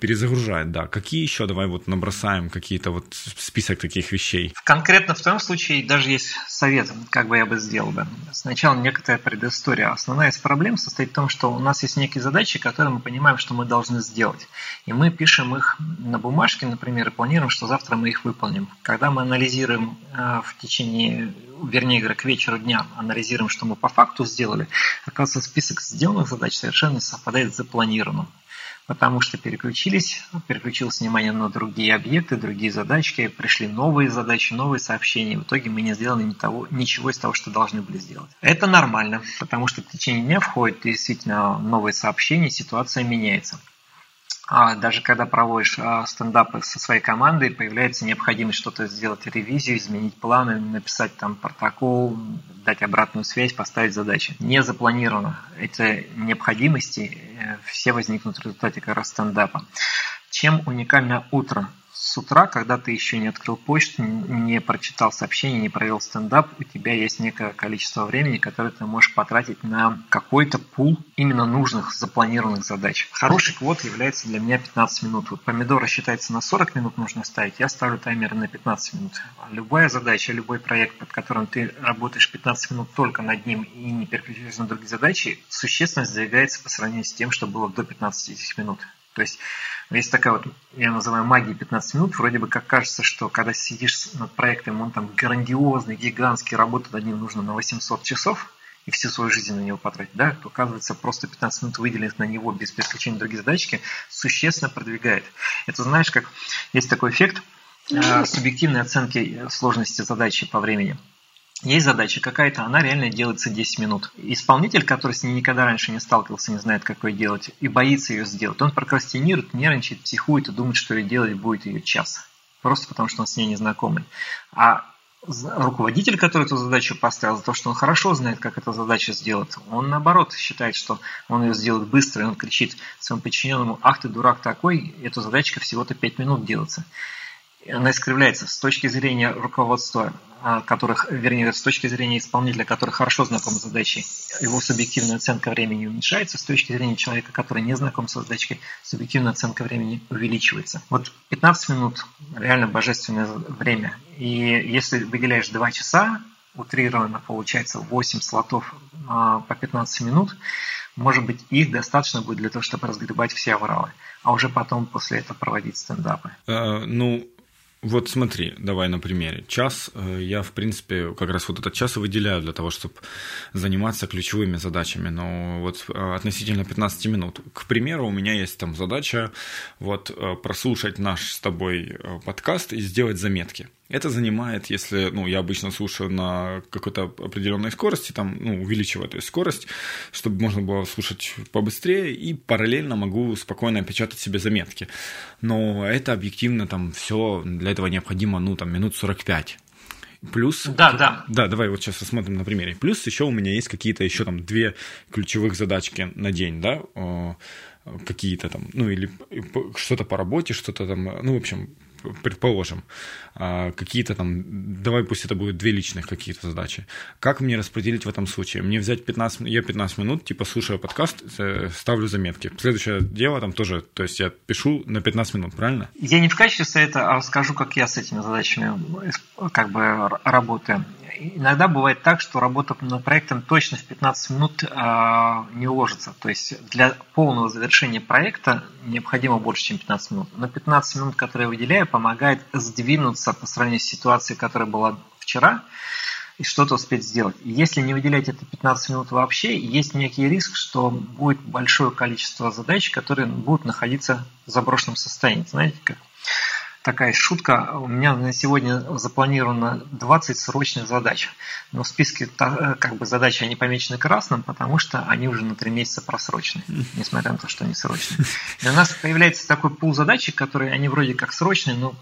перезагружает, да. Какие еще, давай вот набросаем какие-то вот список таких вещей? Конкретно в том случае даже есть совет, как бы я бы сделал бы. Сначала некоторая предыстория. Основная из проблем состоит в том, что у нас есть некие задачи, которые мы понимаем, что мы должны сделать. И мы пишем их на бумажке, например, и планируем, что завтра мы их выполним. Когда мы анализируем э, в течение, вернее говоря, к вечеру дня, анализируем, что мы по факту сделали, оказывается, список сделанных задач совершенно совпадает с запланированным потому что переключились, переключилось внимание на другие объекты, другие задачки, пришли новые задачи, новые сообщения. В итоге мы не сделали ни того, ничего из того, что должны были сделать. Это нормально, потому что в течение дня входят действительно новые сообщения, ситуация меняется. А даже когда проводишь а, стендапы со своей командой, появляется необходимость что-то сделать, ревизию, изменить планы, написать там протокол, дать обратную связь, поставить задачи. Не запланировано. Эти необходимости э, все возникнут в результате как раз стендапа. Чем уникально утро? С утра, когда ты еще не открыл почту, не прочитал сообщение, не провел стендап, у тебя есть некое количество времени, которое ты можешь потратить на какой-то пул именно нужных, запланированных задач. Хороший квот является для меня 15 минут. Вот помидоры считается на 40 минут нужно ставить, я ставлю таймер на 15 минут. Любая задача, любой проект, под которым ты работаешь 15 минут только над ним и не переключаешься на другие задачи, существенно сдвигается по сравнению с тем, что было до 15 минут. То есть есть такая вот, я называю магия 15 минут, вроде бы как кажется, что когда сидишь над проектом, он там грандиозный, гигантский, работать над ним нужно на 800 часов, и всю свою жизнь на него потратить, да, то оказывается просто 15 минут выделенных на него без переключения других задачки существенно продвигает. Это знаешь, как есть такой эффект э, субъективной оценки сложности задачи по времени есть задача какая-то, она реально делается 10 минут. Исполнитель, который с ней никогда раньше не сталкивался, не знает, как ее делать, и боится ее сделать, он прокрастинирует, нервничает, психует и думает, что ее делать будет ее час. Просто потому, что он с ней не знакомый. А руководитель, который эту задачу поставил, за то, что он хорошо знает, как эту задачу сделать, он наоборот считает, что он ее сделает быстро, и он кричит своему подчиненному, ах ты дурак такой, эту задачка всего-то 5 минут делается она искривляется с точки зрения руководства, а, которых, вернее, с точки зрения исполнителя, который хорошо знаком с задачей, его субъективная оценка времени уменьшается, с точки зрения человека, который не знаком с задачкой, субъективная оценка времени увеличивается. Вот 15 минут реально божественное время. И если выделяешь 2 часа, утрированно получается 8 слотов а, по 15 минут, может быть, их достаточно будет для того, чтобы разгребать все авралы, а уже потом после этого проводить стендапы. А, ну, вот смотри, давай на примере. Час э, я, в принципе, как раз вот этот час и выделяю для того, чтобы заниматься ключевыми задачами. Но вот э, относительно 15 минут. К примеру, у меня есть там задача вот э, прослушать наш с тобой подкаст и сделать заметки. Это занимает, если, ну, я обычно слушаю на какой-то определенной скорости, там, ну, увеличиваю эту скорость, чтобы можно было слушать побыстрее, и параллельно могу спокойно печатать себе заметки. Но это объективно там все, для этого необходимо, ну, там, минут 45. Плюс... Да, да. Да, давай вот сейчас рассмотрим на примере. Плюс еще у меня есть какие-то еще там две ключевых задачки на день, да, какие-то там, ну, или что-то по работе, что-то там, ну, в общем, предположим, а, какие-то там, давай пусть это будут две личных какие-то задачи. Как мне распределить в этом случае? Мне взять 15, я 15 минут, типа, слушаю подкаст, э, ставлю заметки. Следующее дело там тоже, то есть я пишу на 15 минут, правильно? Я не в качестве совета, а расскажу, как я с этими задачами как бы работаю иногда бывает так, что работа над проектом точно в 15 минут э, не уложится. То есть для полного завершения проекта необходимо больше, чем 15 минут. Но 15 минут, которые я выделяю, помогает сдвинуться по сравнению с ситуацией, которая была вчера, и что-то успеть сделать. Если не выделять это 15 минут вообще, есть некий риск, что будет большое количество задач, которые будут находиться в заброшенном состоянии. Знаете, как такая шутка. У меня на сегодня запланировано 20 срочных задач. Но в списке э, как бы задач они помечены красным, потому что они уже на 3 месяца просрочены, несмотря на то, что они срочные. И у нас появляется такой пул задач, которые они вроде как срочные, но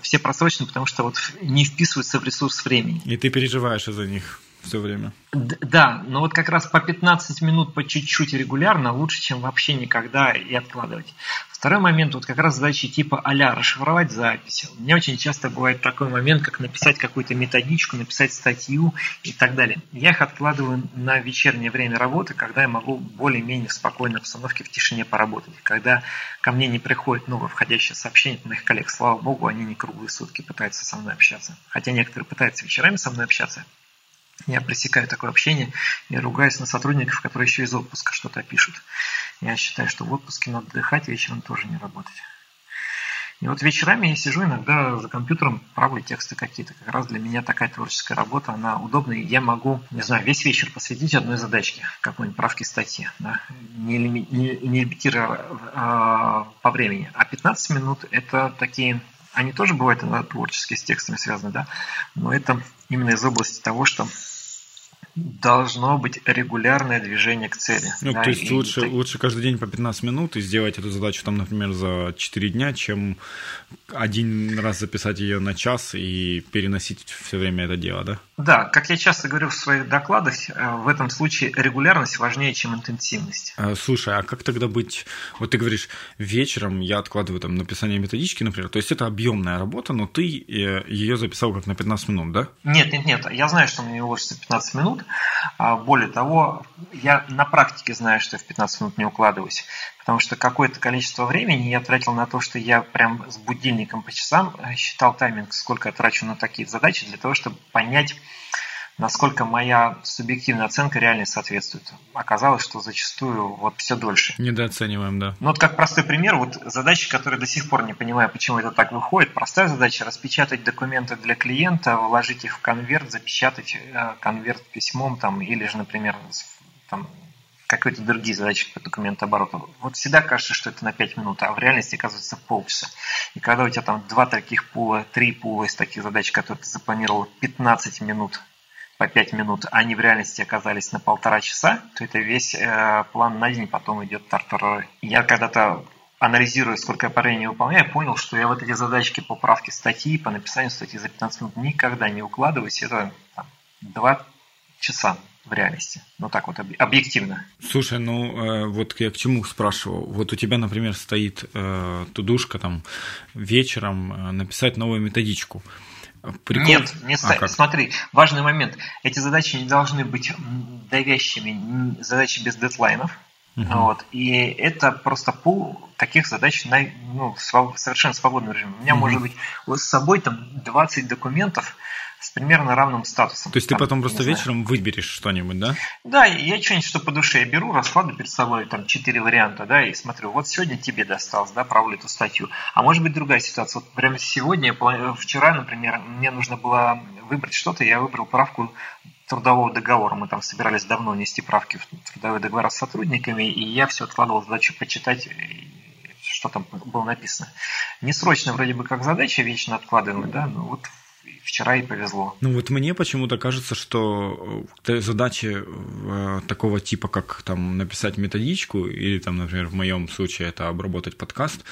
все просрочены, потому что вот не вписываются в ресурс времени. И ты переживаешь из-за них все время. Да, но вот как раз по 15 минут по чуть-чуть регулярно лучше, чем вообще никогда и откладывать. Второй момент, вот как раз задачи типа а расшифровать запись. У меня очень часто бывает такой момент, как написать какую-то методичку, написать статью и так далее. Я их откладываю на вечернее время работы, когда я могу более-менее в спокойной обстановке в тишине поработать. Когда ко мне не приходит новое входящее сообщение от моих коллег, слава богу, они не круглые сутки пытаются со мной общаться. Хотя некоторые пытаются вечерами со мной общаться, я пресекаю такое общение и ругаюсь на сотрудников, которые еще из отпуска что-то пишут. Я считаю, что в отпуске надо отдыхать, вечером тоже не работать. И вот вечерами я сижу иногда за компьютером, правлю тексты какие-то. Как раз для меня такая творческая работа, она удобная. Я могу, не знаю, весь вечер посвятить одной задачке, какой-нибудь правке статьи, да, не, лими, не, не лимитируя а, по времени. А 15 минут – это такие они тоже бывают иногда творческие с текстами связаны, да, но это именно из области того, что должно быть регулярное движение к цели. Ну, да, то есть лучше, и... лучше каждый день по 15 минут и сделать эту задачу, там, например, за 4 дня, чем один раз записать ее на час и переносить все время это дело, да? Да, как я часто говорю в своих докладах, э, в этом случае регулярность важнее, чем интенсивность. А, слушай, а как тогда быть? Вот ты говоришь, вечером я откладываю там написание методички, например, то есть это объемная работа, но ты э, ее записал как на 15 минут, да? Нет, нет, нет, я знаю, что мне уложится 15 минут. А, более того, я на практике знаю, что в 15 минут не укладываюсь потому что какое-то количество времени я тратил на то, что я прям с будильником по часам э, считал тайминг, сколько я трачу на такие задачи, для того, чтобы понять, насколько моя субъективная оценка реально соответствует. Оказалось, что зачастую вот все дольше. Недооцениваем, да. Ну вот как простой пример, вот задачи, которые до сих пор не понимаю, почему это так выходит. Простая задача – распечатать документы для клиента, вложить их в конверт, запечатать э, конверт письмом там, или же, например, там, какие-то другие задачи по документообороту. Вот всегда кажется, что это на 5 минут, а в реальности оказывается полчаса. И когда у тебя там два таких пула, три пула из таких задач, которые ты запланировал 15 минут по 5 минут, а они в реальности оказались на полтора часа, то это весь э, план на день потом идет тартарары. Я когда-то анализируя, сколько я по времени выполняю, понял, что я вот эти задачки по правке статьи, по написанию статьи за 15 минут никогда не укладываюсь. Это там, 2 часа в реальности. Ну так вот, объективно. Слушай, ну э, вот я к чему спрашивал. Вот у тебя, например, стоит э, тудушка там вечером э, написать новую методичку. Прикол... Нет, не а, смотри, важный момент. Эти задачи не должны быть давящими, задачи без дедлайнов. Угу. Вот. И это просто пул таких задач на ну, совершенно свободном режиме. У меня угу. может быть с собой там 20 документов, с примерно равным статусом. То есть там, ты потом просто вечером выберешь что-нибудь, да? Да, я что-нибудь, что по душе я беру, раскладываю перед собой там четыре варианта, да, и смотрю, вот сегодня тебе досталось, да, правлю эту статью. А может быть другая ситуация. Вот прямо сегодня, вчера, например, мне нужно было выбрать что-то, я выбрал правку трудового договора. Мы там собирались давно нести правки в трудовые договора с сотрудниками, и я все откладывал задачу почитать что там было написано. Не срочно вроде бы как задача, вечно откладываемая, да, но вот вчера и повезло. Ну вот мне почему-то кажется, что э, задачи э, такого типа, как там написать методичку, или там, например, в моем случае это обработать подкаст,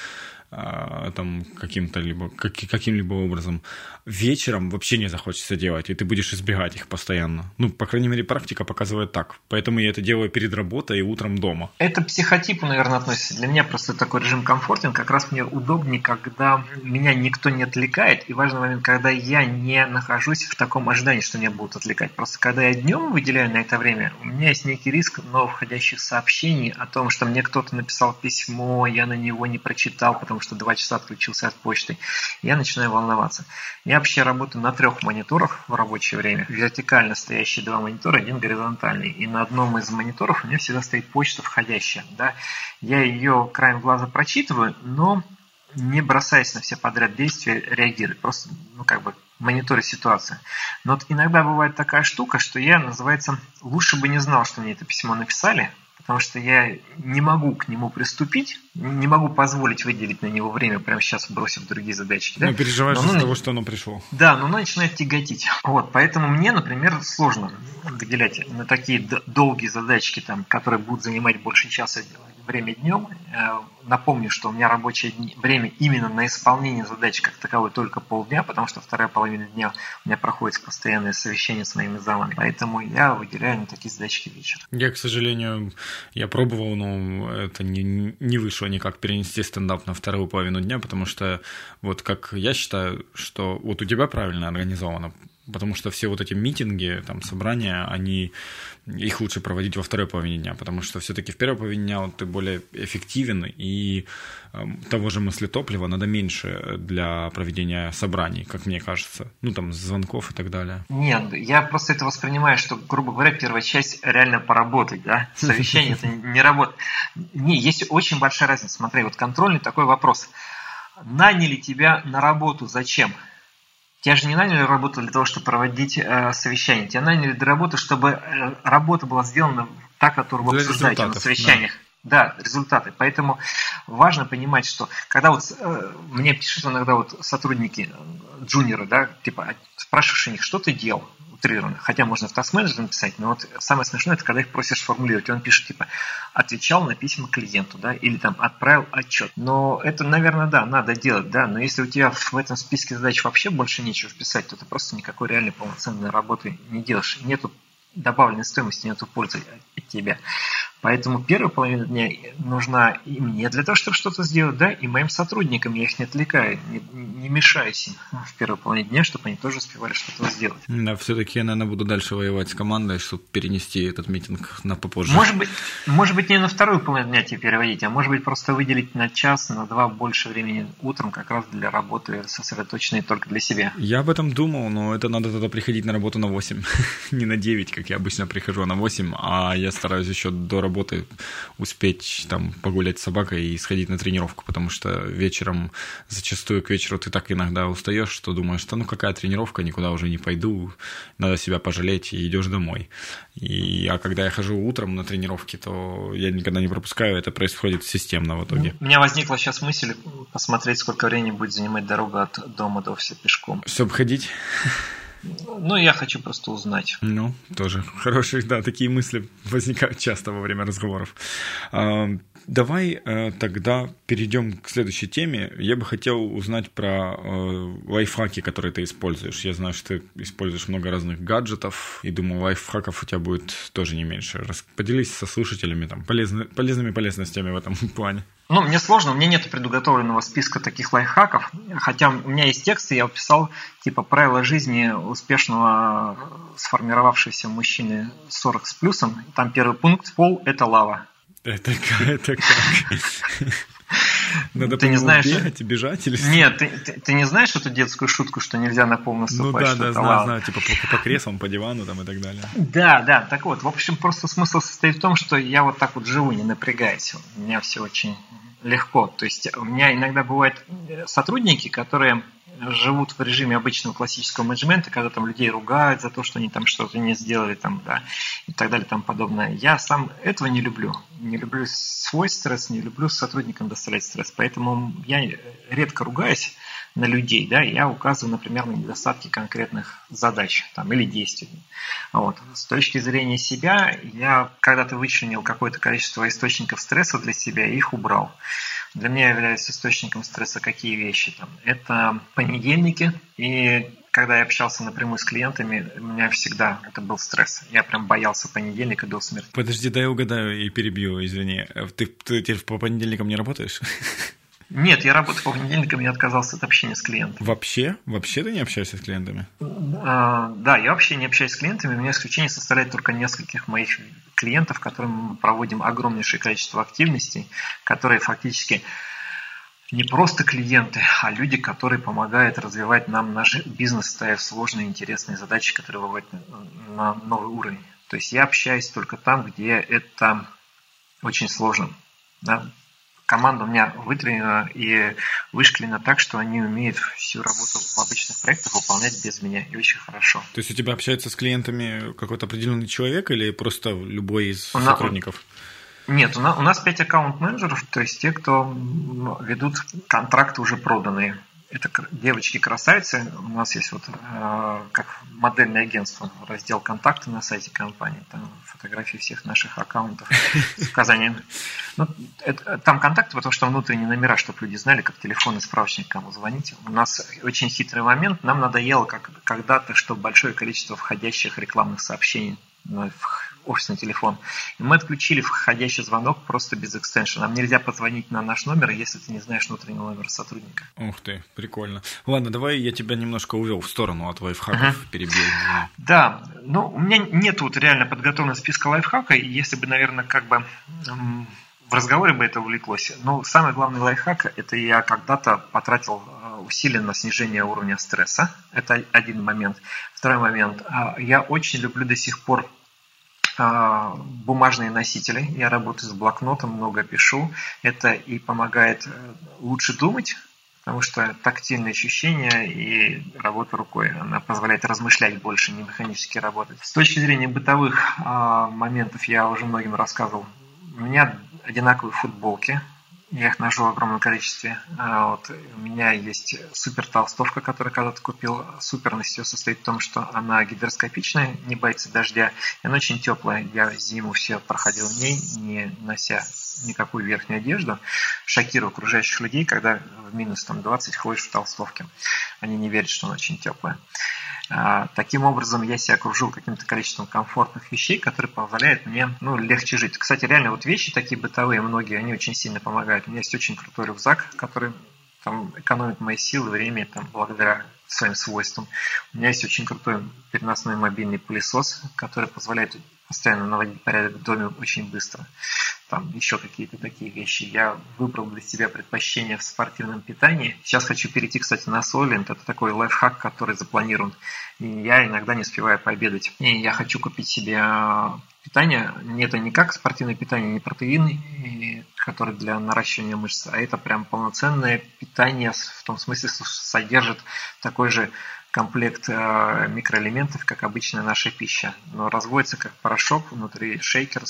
там каким-то либо как, каким-либо образом вечером вообще не захочется делать, и ты будешь избегать их постоянно. Ну, по крайней мере, практика показывает так. Поэтому я это делаю перед работой и утром дома. Это психотипу, наверное, относится. Для меня просто такой режим комфортен. Как раз мне удобнее, когда меня никто не отвлекает. И важный момент, когда я не нахожусь в таком ожидании, что меня будут отвлекать. Просто когда я днем выделяю на это время, у меня есть некий риск новых входящих сообщений о том, что мне кто-то написал письмо, я на него не прочитал, потому что два часа отключился от почты. Я начинаю волноваться. Я вообще работаю на трех мониторах в рабочее время. Вертикально стоящие два монитора, один горизонтальный. И на одном из мониторов у меня всегда стоит почта входящая. Да? Я ее краем глаза прочитываю, но не бросаясь на все подряд действия, реагирую. Просто, ну, как бы, мониторю ситуацию. Но вот иногда бывает такая штука, что я, называется, лучше бы не знал, что мне это письмо написали, потому что я не могу к нему приступить, не могу позволить выделить на него время, прямо сейчас бросив другие задачи. Да? Ну, переживаешь из-за того, что оно пришло. Да, но оно начинает тяготить. Вот, поэтому мне, например, сложно выделять на такие долгие задачки, там, которые будут занимать больше часа время днем. Напомню, что у меня рабочее время именно на исполнение задач как таковой только полдня, потому что вторая половина дня у меня проходит постоянное совещание с моими замами. Поэтому я выделяю на такие задачки вечер. Я, к сожалению, я пробовал, но это не, не вышло никак перенести стендап на вторую половину дня, потому что вот как я считаю, что вот у тебя правильно организовано потому что все вот эти митинги, там, собрания, они, их лучше проводить во второй половине дня, потому что все-таки в первой половине дня ты более эффективен, и э, того же мыслетоплива надо меньше для проведения собраний, как мне кажется, ну, там, звонков и так далее. Нет, я просто это воспринимаю, что, грубо говоря, первая часть реально поработать, да, совещание это не работа. Не, есть очень большая разница, смотри, вот контрольный такой вопрос. Наняли тебя на работу зачем? Тебя же не наняли работу для того, чтобы проводить э, совещание. Тебя наняли для работы, чтобы э, работа была сделана та, которую вы обсуждаете на совещаниях. Да. Да, результаты. Поэтому важно понимать, что когда вот э, мне пишут иногда вот сотрудники, э, джуниоры, да, типа спрашиваешь у них, что ты делал? утрированно. Хотя можно в таск-менеджер написать, но вот самое смешное, это когда их просишь формулировать. Он пишет, типа, отвечал на письма клиенту, да, или там отправил отчет. Но это, наверное, да, надо делать, да, но если у тебя в этом списке задач вообще больше нечего вписать, то ты просто никакой реальной полноценной работы не делаешь. Нету добавленной стоимости, нету пользы от тебя. Поэтому первая половина дня нужна и мне для того, чтобы что-то сделать, да, и моим сотрудникам. Я их не отвлекаю, не, не мешаюсь им в первой половине дня, чтобы они тоже успевали что-то сделать. Да, все-таки я, наверное, буду дальше воевать с командой, чтобы перенести этот митинг на попозже. Может быть, может быть не на вторую половину дня тебе переводить, а может быть просто выделить на час, на два больше времени утром как раз для работы, сосредоточенной только для себя. Я об этом думал, но это надо тогда приходить на работу на 8, не на 9, как я обычно прихожу, а на 8, а я стараюсь еще до работы успеть там погулять с собакой и сходить на тренировку, потому что вечером, зачастую к вечеру ты так иногда устаешь, что думаешь, что ну какая тренировка, никуда уже не пойду, надо себя пожалеть и идешь домой. И, а когда я хожу утром на тренировки, то я никогда не пропускаю, это происходит системно в итоге. У меня возникла сейчас мысль посмотреть, сколько времени будет занимать дорога от дома до офиса пешком. Чтобы ходить? Ну, я хочу просто узнать. Ну, тоже хорошие, да, такие мысли возникают часто во время разговоров. Давай э, тогда перейдем к следующей теме. Я бы хотел узнать про э, лайфхаки, которые ты используешь. Я знаю, что ты используешь много разных гаджетов, и думаю, лайфхаков у тебя будет тоже не меньше. Поделись со слушателями там полезны, полезными полезностями в этом плане. Ну, мне сложно, у меня нет предуготовленного списка таких лайфхаков, хотя у меня есть тексты, я описал типа правила жизни успешного сформировавшегося мужчины 40 с плюсом. Там первый пункт – пол – это лава. Это, это как? Надо ты не знаешь, бегать и бежать или Нет, ты, ты, ты не знаешь эту детскую шутку, что нельзя на пол наступать? Ну да, да, знаю, знаю, типа по, по креслам, по дивану там и так далее. Да, да, так вот, в общем, просто смысл состоит в том, что я вот так вот живу, не напрягаясь. У меня все очень легко. То есть у меня иногда бывают сотрудники, которые живут в режиме обычного классического менеджмента, когда там людей ругают за то, что они там что-то не сделали, там, да, и так далее, там подобное. Я сам этого не люблю. Не люблю свой стресс, не люблю сотрудникам доставлять стресс. Поэтому я редко ругаюсь на людей, да, я указываю, например, на недостатки конкретных задач там, или действий. Вот. С точки зрения себя, я когда-то вычленил какое-то количество источников стресса для себя и их убрал. Для меня являются источником стресса какие вещи? Там? Это понедельники, и когда я общался напрямую с клиентами, у меня всегда это был стресс. Я прям боялся понедельника до смерти. Подожди, дай угадаю и перебью, извини. Ты, ты, ты по понедельникам не работаешь? Нет, я работаю по понедельникам, я отказался от общения с клиентами. Вообще? Вообще ты не общаешься с клиентами? А, да, я вообще не общаюсь с клиентами. У меня исключение составляет только нескольких моих клиентов, которым мы проводим огромнейшее количество активностей, которые фактически не просто клиенты, а люди, которые помогают развивать нам наш бизнес, ставя сложные, интересные задачи, которые выводят на новый уровень. То есть я общаюсь только там, где это очень сложно. Да? Команда у меня вытренена и вышкалена так, что они умеют всю работу в обычных проектах выполнять без меня и очень хорошо. То есть у тебя общается с клиентами какой-то определенный человек или просто любой из у сотрудников? Нет, у нас, у нас 5 аккаунт-менеджеров, то есть те, кто ведут контракты уже проданные. Это девочки-красавицы. У нас есть вот э, как модельное агентство, раздел контакты на сайте компании. Там фотографии всех наших аккаунтов с указанием. Ну, это, там контакты, потому что внутренние номера, чтобы люди знали, как телефонный справочник, кому звонить. У нас очень хитрый момент. Нам надоело как, когда-то, что большое количество входящих рекламных сообщений в офисный телефон. И мы отключили входящий звонок просто без экстеншена. Нам нельзя позвонить на наш номер, если ты не знаешь внутренний номер сотрудника. Ух ты, прикольно. Ладно, давай я тебя немножко увел в сторону от лайфхаков, uh-huh. перебил. Да, ну у меня нет вот реально подготовленного списка лайфхака, и если бы, наверное, как бы в разговоре бы это увлеклось. Но самый главный лайфхак – это я когда-то потратил э, усилия на снижение уровня стресса. Это один момент. Второй момент. А, я очень люблю до сих пор бумажные носители. Я работаю с блокнотом, много пишу. Это и помогает э, лучше думать, потому что тактильные ощущения и работа рукой, она позволяет размышлять больше, не механически работать. С точки зрения бытовых а, моментов я уже многим рассказывал. У меня одинаковые футболки, я их ношу в огромном количестве. А вот у меня есть супер толстовка, которую когда-то купил. Суперность ее состоит в том, что она гидроскопичная, не боится дождя. И она очень теплая. Я зиму все проходил в ней, не нося никакую верхнюю одежду. Шокирую окружающих людей, когда в минус там, 20 ходишь в толстовке. Они не верят, что она очень теплая. А, таким образом, я себя окружил каким-то количеством комфортных вещей, которые позволяют мне ну, легче жить. Кстати, реально вот вещи такие бытовые, многие, они очень сильно помогают. У меня есть очень крутой рюкзак, который там, экономит мои силы, время там, благодаря своим свойствам. У меня есть очень крутой переносной мобильный пылесос, который позволяет постоянно наводить порядок в доме очень быстро там еще какие-то такие вещи. Я выбрал для себя предпочтение в спортивном питании. Сейчас хочу перейти, кстати, на Сойлент. Это такой лайфхак, который запланирован. И я иногда не успеваю пообедать. И я хочу купить себе а, питание. Это не как спортивное питание, не протеин, который для наращивания мышц, а это прям полноценное питание в том смысле, что содержит такой же комплект э, микроэлементов, как обычная наша пища, но разводится как порошок внутри шейкера,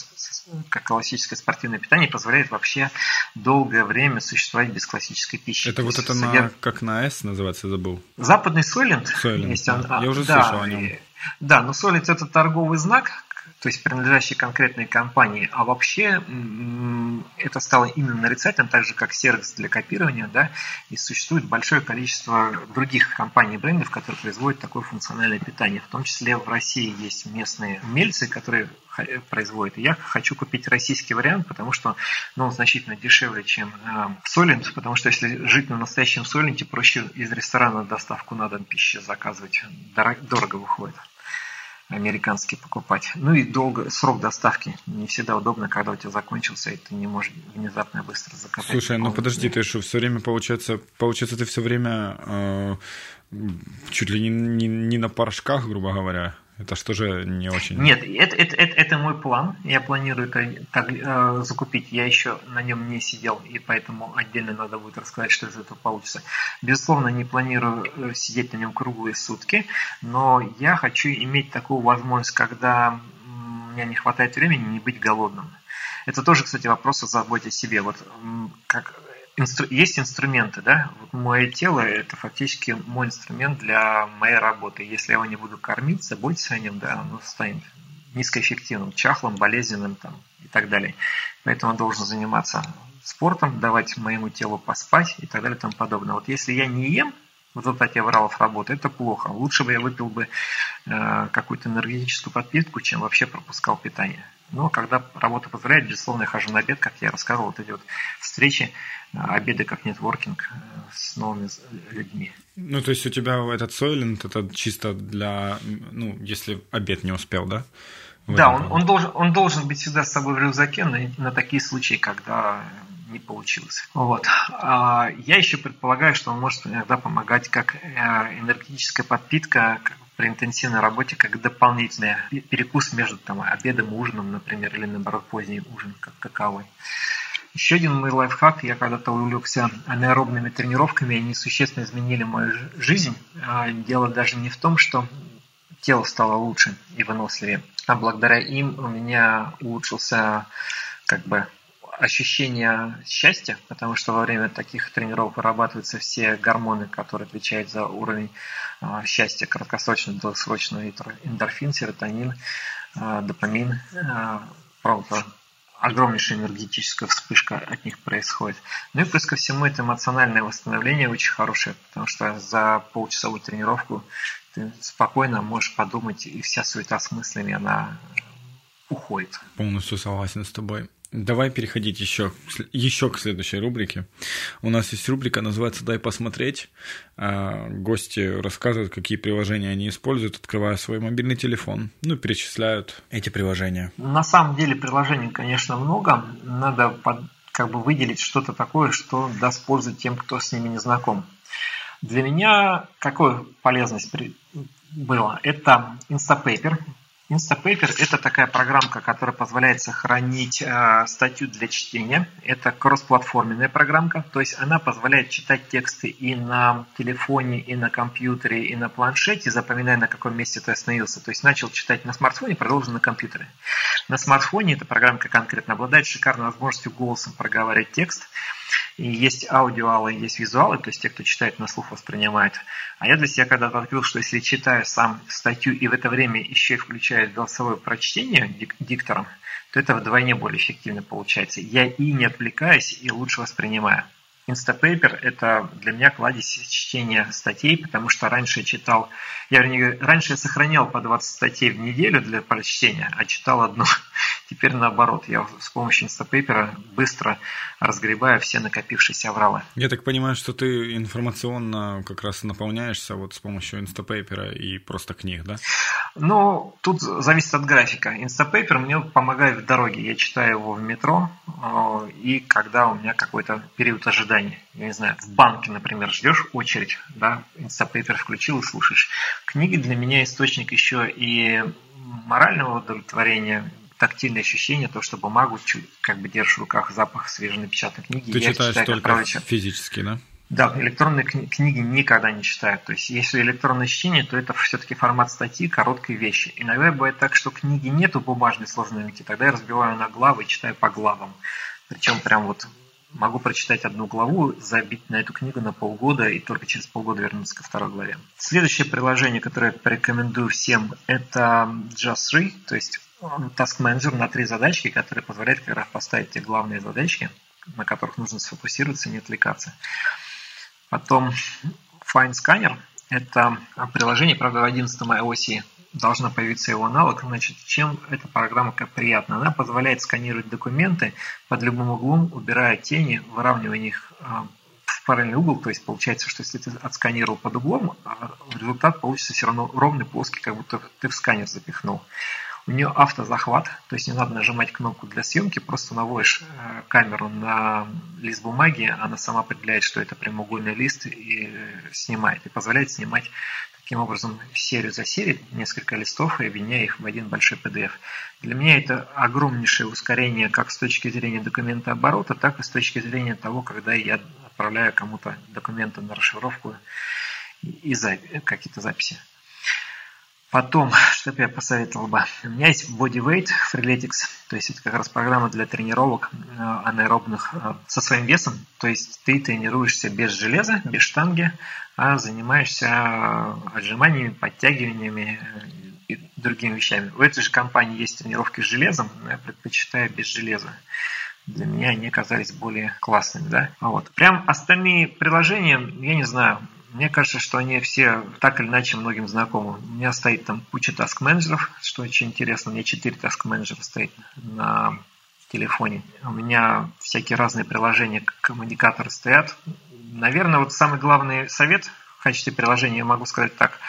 как классическое спортивное питание, позволяет вообще долгое время существовать без классической пищи. Это вот это содерж... на, как на S называется, забыл? Западный Сойлент. Сойлент, да. Я уже да, слышал о нем. Да, но Сойлент это торговый знак, то есть принадлежащей конкретной компании, а вообще это стало именно нарицательным, так же как сервис для копирования, да, и существует большое количество других компаний и брендов, которые производят такое функциональное питание. В том числе в России есть местные умельцы, которые производят. И я хочу купить российский вариант, потому что ну, он значительно дешевле, чем э, Солент, потому что если жить на настоящем Соленте, проще из ресторана доставку на дом пищи заказывать. Дорого, дорого выходит американский покупать. Ну и долго, срок доставки не всегда удобно, когда у тебя закончился, и ты не можешь внезапно быстро закатать. Слушай, ну подожди, ты что, все время, получается, получается, ты все время э, чуть ли не, не, не на порошках, грубо говоря, это что же не очень... Нет, это, это, это, это мой план. Я планирую это так, э, закупить. Я еще на нем не сидел, и поэтому отдельно надо будет рассказать, что из этого получится. Безусловно, не планирую э, сидеть на нем круглые сутки, но я хочу иметь такую возможность, когда меня не хватает времени, не быть голодным. Это тоже, кстати, вопрос о заботе о себе. Вот как инстру, есть инструменты, да, вот мое тело это фактически мой инструмент для моей работы. Если я его не буду кормить, заботиться о нем, да, оно станет низкоэффективным, чахлым, болезненным там, и так далее. Поэтому он должен заниматься спортом, давать моему телу поспать и так далее и тому подобное. Вот если я не ем, в результате авралов работы, это плохо. Лучше бы я выпил бы э, какую-то энергетическую подпитку, чем вообще пропускал питание. Но когда работа позволяет, безусловно, я хожу на обед, как я рассказывал, вот эти вот встречи, э, обеды как нетворкинг э, с новыми людьми. Ну, то есть у тебя этот сойлент, это чисто для, ну, если обед не успел, да? Да, он, он, должен, он должен быть всегда с собой в рюкзаке на, на такие случаи, когда не получилось. Вот. А я еще предполагаю, что он может иногда помогать как э, энергетическая подпитка, при интенсивной работе как дополнительный перекус между там, обедом и ужином, например, или наоборот поздний ужин, как каковой. Еще один мой лайфхак, я когда-то увлекся анаэробными тренировками, они существенно изменили мою жизнь. А дело даже не в том, что тело стало лучше и выносливее, а благодаря им у меня улучшился как бы ощущение счастья, потому что во время таких тренировок вырабатываются все гормоны, которые отвечают за уровень а, счастья краткосрочного, долгосрочного, эндорфин, серотонин, а, допамин, правда, огромнейшая энергетическая вспышка от них происходит. Ну и плюс ко всему это эмоциональное восстановление очень хорошее, потому что за полчасовую тренировку ты спокойно можешь подумать, и вся суета с мыслями, она уходит. Полностью согласен с тобой. Давай переходить еще, еще к следующей рубрике. У нас есть рубрика, называется «Дай посмотреть». А, гости рассказывают, какие приложения они используют, открывая свой мобильный телефон, ну, перечисляют эти приложения. На самом деле приложений, конечно, много. Надо под, как бы выделить что-то такое, что даст пользу тем, кто с ними не знаком. Для меня какая полезность была? Это Instapaper, Instapaper – это такая программка, которая позволяет сохранить э, статью для чтения. Это кроссплатформенная программка, то есть она позволяет читать тексты и на телефоне, и на компьютере, и на планшете, запоминая, на каком месте ты остановился. То есть начал читать на смартфоне, продолжил на компьютере. На смартфоне эта программка конкретно обладает шикарной возможностью голосом проговаривать текст – и есть аудиалы, есть визуалы, то есть те, кто читает на слух, воспринимает. А я для себя когда-то открыл, что если читаю сам статью и в это время еще и включаю голосовое прочтение диктором, то это вдвойне более эффективно получается. Я и не отвлекаюсь, и лучше воспринимаю. Instapaper – это для меня кладезь чтения статей, потому что раньше я читал, я раньше я сохранял по 20 статей в неделю для прочтения, а читал одну. Теперь наоборот, я с помощью Instapaper быстро разгребаю все накопившиеся авралы. Я так понимаю, что ты информационно как раз наполняешься вот с помощью Instapaper и просто книг, да? Ну, тут зависит от графика. Instapaper мне помогает в дороге. Я читаю его в метро, э, и когда у меня какой-то период ожидания. Я не знаю, в банке, например, ждешь очередь, да, Instapaper включил и слушаешь. Книги для меня источник еще и морального удовлетворения, тактильное ощущение, то, что бумагу как бы держишь в руках, запах свеженапечатанной книги. Ты я читаешь читаю, только физически, да? Да, электронные книги никогда не читаю. То есть, если электронное чтение, то это все-таки формат статьи, короткой вещи. Иногда бывает так, что книги нету бумажной сложности, тогда я разбиваю на главы и читаю по главам. Причем прям вот могу прочитать одну главу, забить на эту книгу на полгода и только через полгода вернуться ко второй главе. Следующее приложение, которое я порекомендую всем, это Just 3, то есть Task Manager на три задачки, который позволяет как раз поставить те главные задачки, на которых нужно сфокусироваться и не отвлекаться. Потом Fine Scanner – это приложение, правда, в 11 iOS должна появиться его аналог. Значит, чем эта программа приятна? Она позволяет сканировать документы под любым углом, убирая тени, выравнивая их а, в параллельный угол. То есть получается, что если ты отсканировал под углом, а, результат получится все равно ровный, плоский, как будто ты в сканер запихнул. У нее автозахват, то есть не надо нажимать кнопку для съемки, просто наводишь э, камеру на лист бумаги, она сама определяет, что это прямоугольный лист и снимает, и позволяет снимать таким образом серию за серией, несколько листов и объединяя их в один большой PDF. Для меня это огромнейшее ускорение как с точки зрения документа оборота, так и с точки зрения того, когда я отправляю кому-то документы на расшифровку и какие-то записи. Потом, что бы я посоветовал бы? У меня есть Bodyweight Freeletics, то есть это как раз программа для тренировок э, анаэробных э, со своим весом. То есть ты тренируешься без железа, без штанги, а занимаешься отжиманиями, подтягиваниями э, и другими вещами. У этой же компании есть тренировки с железом, но я предпочитаю без железа для меня они казались более классными, да. Вот. Прям остальные приложения, я не знаю, мне кажется, что они все так или иначе многим знакомы. У меня стоит там куча таск-менеджеров, что очень интересно. У меня 4 таск-менеджера стоит на телефоне. У меня всякие разные приложения, коммуникаторы стоят. Наверное, вот самый главный совет в качестве приложения я могу сказать так.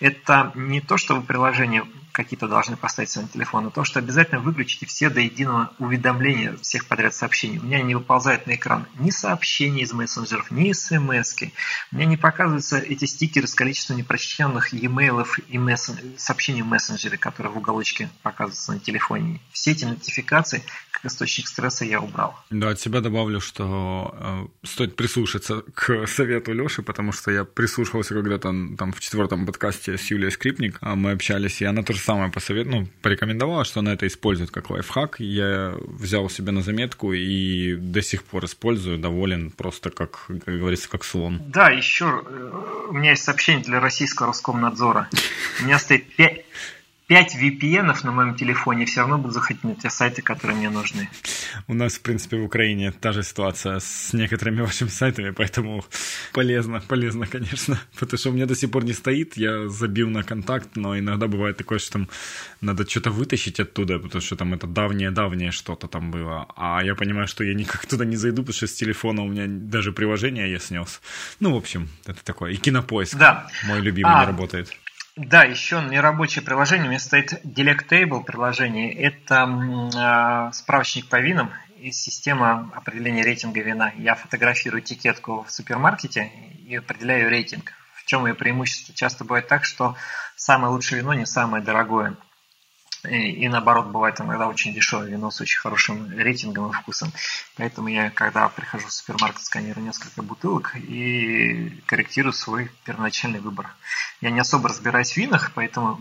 Это не то, что вы приложение какие-то должны поставить на телефон, то, что обязательно выключите все до единого уведомления всех подряд сообщений. У меня не выползает на экран ни сообщений из мессенджеров, ни смс -ки. У меня не показываются эти стикеры с количеством непрочтенных e-mail и мессен... сообщений в мессенджере, которые в уголочке показываются на телефоне. Все эти нотификации как источник стресса я убрал. Да, от себя добавлю, что э, стоит прислушаться к совету Леши, потому что я прислушивался когда-то там в четвертом подкасте с Юлией Скрипник, а мы общались, и она тоже же самое посоветовала, ну, порекомендовала, что она это использует как лайфхак. Я взял себе на заметку и до сих пор использую, доволен просто, как, как говорится, как слон. Да, еще э, у меня есть сообщение для российского Роскомнадзора. У меня стоит 5, 5 VPN на моем телефоне, все равно буду заходить на те сайты, которые мне нужны. У нас, в принципе, в Украине та же ситуация с некоторыми вашими сайтами, поэтому полезно, полезно, конечно. Потому что у меня до сих пор не стоит, я забил на контакт, но иногда бывает такое, что там надо что-то вытащить оттуда, потому что там это давнее-давнее что-то там было. А я понимаю, что я никак туда не зайду, потому что с телефона у меня даже приложение я снес. Ну, в общем, это такое. И кинопоиск. Да. Мой любимый а, не работает. Да, еще нерабочее приложение, у меня стоит Delectable приложение. Это э, справочник по винам и система определения рейтинга вина. Я фотографирую этикетку в супермаркете и определяю рейтинг. В чем ее преимущество? Часто бывает так, что самое лучшее вино не самое дорогое. И, наоборот, бывает иногда очень дешевое вино с очень хорошим рейтингом и вкусом. Поэтому я, когда прихожу в супермаркет, сканирую несколько бутылок и корректирую свой первоначальный выбор. Я не особо разбираюсь в винах, поэтому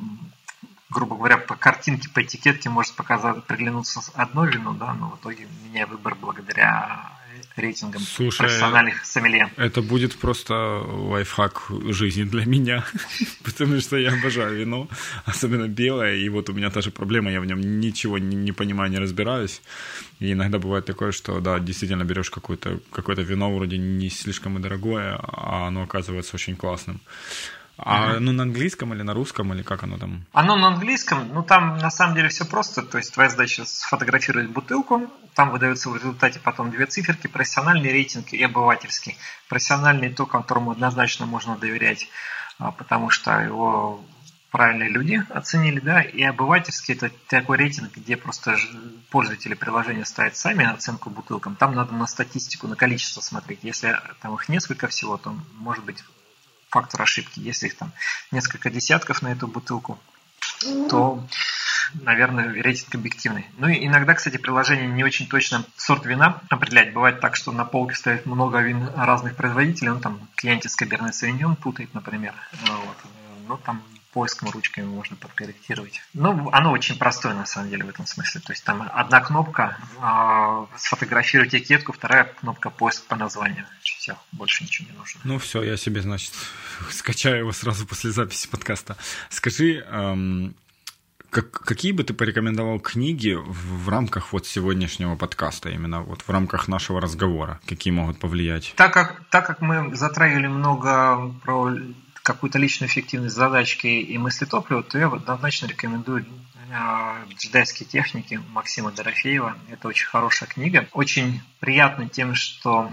грубо говоря, по картинке, по этикетке может показать, приглянуться одно вино, да, но в итоге меняю выбор благодаря рейтингом Слушай, профессиональных сомелье. Это будет просто лайфхак жизни для меня, потому что я обожаю вино, особенно белое, и вот у меня та же проблема, я в нем ничего не, не понимаю, не разбираюсь, и иногда бывает такое, что, да, действительно берешь какое-то какое вино вроде не слишком и дорогое, а оно оказывается очень классным. А ну на английском или на русском, или как оно там? Оно на английском, ну там на самом деле все просто. То есть твоя задача сфотографировать бутылку, там выдаются в результате потом две циферки, профессиональный рейтинг и обывательский. Профессиональный то, которому однозначно можно доверять, а, потому что его правильные люди оценили, да, и обывательский это такой рейтинг, где просто пользователи приложения ставят сами оценку бутылкам. Там надо на статистику, на количество смотреть. Если там их несколько всего, то может быть фактор ошибки. Если их там несколько десятков на эту бутылку, то, наверное, рейтинг объективный. Ну и иногда, кстати, приложение не очень точно сорт вина определять. Бывает так, что на полке стоит много вин разных производителей, он там клиенте с Каберне Савиньон путает, например. Вот. Но там поиском ручками можно подкорректировать. Ну, оно очень простое на самом деле в этом смысле. То есть там одна кнопка э, сфотографировать этикетку, вторая кнопка поиск по названию. Все, больше ничего не нужно. Ну все, я себе, значит, скачаю его сразу после записи подкаста. Скажи, эм, как, какие бы ты порекомендовал книги в, в рамках вот сегодняшнего подкаста, именно вот в рамках нашего разговора, какие могут повлиять? Так как, так как мы затрагивали много про какую-то личную эффективность задачки и мысли топлива, то я однозначно рекомендую э, джедайские техники Максима Дорофеева. Это очень хорошая книга. Очень приятно тем, что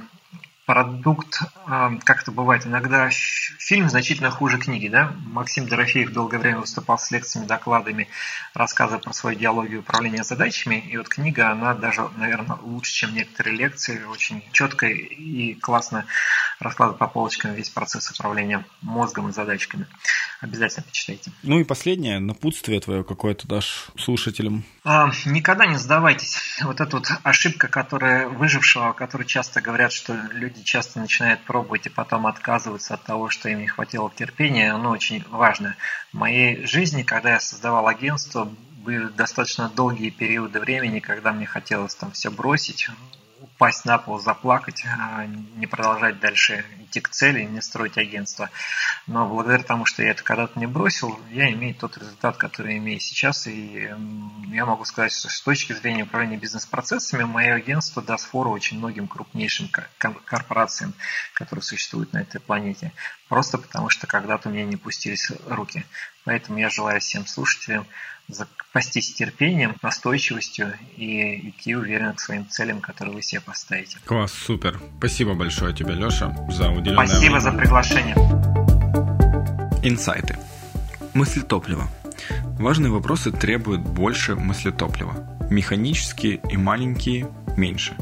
продукт, а, как это бывает, иногда фильм значительно хуже книги. Да? Максим Дорофеев долгое время выступал с лекциями, докладами, рассказывая про свою идеологию управления задачами. И вот книга, она даже, наверное, лучше, чем некоторые лекции, очень четко и классно раскладывает по полочкам весь процесс управления мозгом и задачками. Обязательно почитайте. Ну и последнее, напутствие твое какое-то дашь слушателям. А, никогда не сдавайтесь. Вот эта вот ошибка, которая выжившего, который часто говорят, что люди люди часто начинают пробовать и потом отказываются от того, что им не хватило терпения, оно очень важно. В моей жизни, когда я создавал агентство, были достаточно долгие периоды времени, когда мне хотелось там все бросить, упасть на пол, заплакать, а не продолжать дальше идти к цели, не строить агентство. Но благодаря тому, что я это когда-то не бросил, я имею тот результат, который имею сейчас. И я могу сказать, что с точки зрения управления бизнес-процессами, мое агентство даст фору очень многим крупнейшим корпорациям, которые существуют на этой планете. Просто потому, что когда-то у меня не пустились руки. Поэтому я желаю всем слушателям запастись терпением, настойчивостью и идти уверенно к своим целям, которые вы себе поставите. Класс, супер. Спасибо большое тебе, Леша, за уделенное Спасибо время. за приглашение. Инсайты. Мысль топлива. Важные вопросы требуют больше мысли топлива. Механические и маленькие – меньше.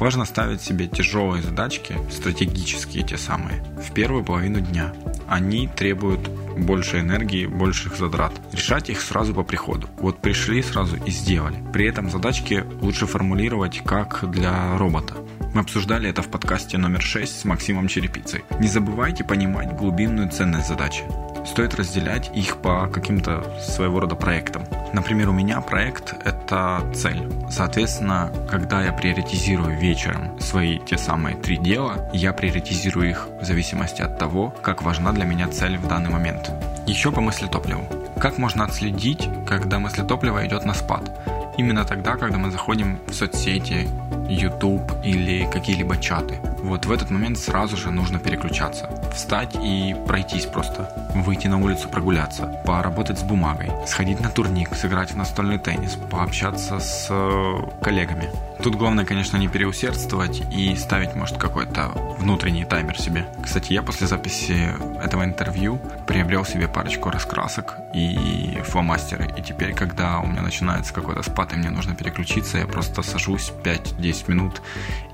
Важно ставить себе тяжелые задачки, стратегические те самые, в первую половину дня. Они требуют больше энергии, больших затрат. Решать их сразу по приходу. Вот пришли сразу и сделали. При этом задачки лучше формулировать как для робота. Мы обсуждали это в подкасте номер 6 с Максимом Черепицей. Не забывайте понимать глубинную ценность задачи. Стоит разделять их по каким-то своего рода проектам. Например, у меня проект – это цель. Соответственно, когда я приоритизирую вечером свои те самые три дела, я приоритизирую их в зависимости от того, как важна для меня цель в данный момент. Еще по мысли топливу. Как можно отследить, когда мысли топлива идет на спад? Именно тогда, когда мы заходим в соцсети, YouTube или какие-либо чаты. Вот в этот момент сразу же нужно переключаться. Встать и пройтись просто. Выйти на улицу прогуляться, поработать с бумагой, сходить на турник, сыграть в настольный теннис, пообщаться с э, коллегами. Тут главное, конечно, не переусердствовать и ставить, может, какой-то внутренний таймер себе. Кстати, я после записи этого интервью приобрел себе парочку раскрасок и фломастеры. И теперь, когда у меня начинается какой-то спад и мне нужно переключиться, я просто сажусь 5-10 минут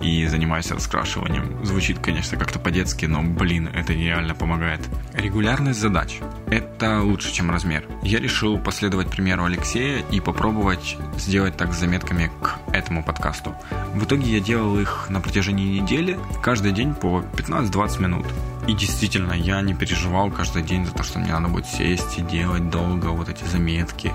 и занимаюсь раскрашиванием. Звучит, конечно, как-то по-детски, но, блин, это нереально помогает. Регулярность задач. Это лучше, чем размер. Я решил последовать примеру Алексея и попробовать сделать так с заметками к этому подкасту подкасту. В итоге я делал их на протяжении недели, каждый день по 15-20 минут. И действительно, я не переживал каждый день за то, что мне надо будет сесть и делать долго вот эти заметки.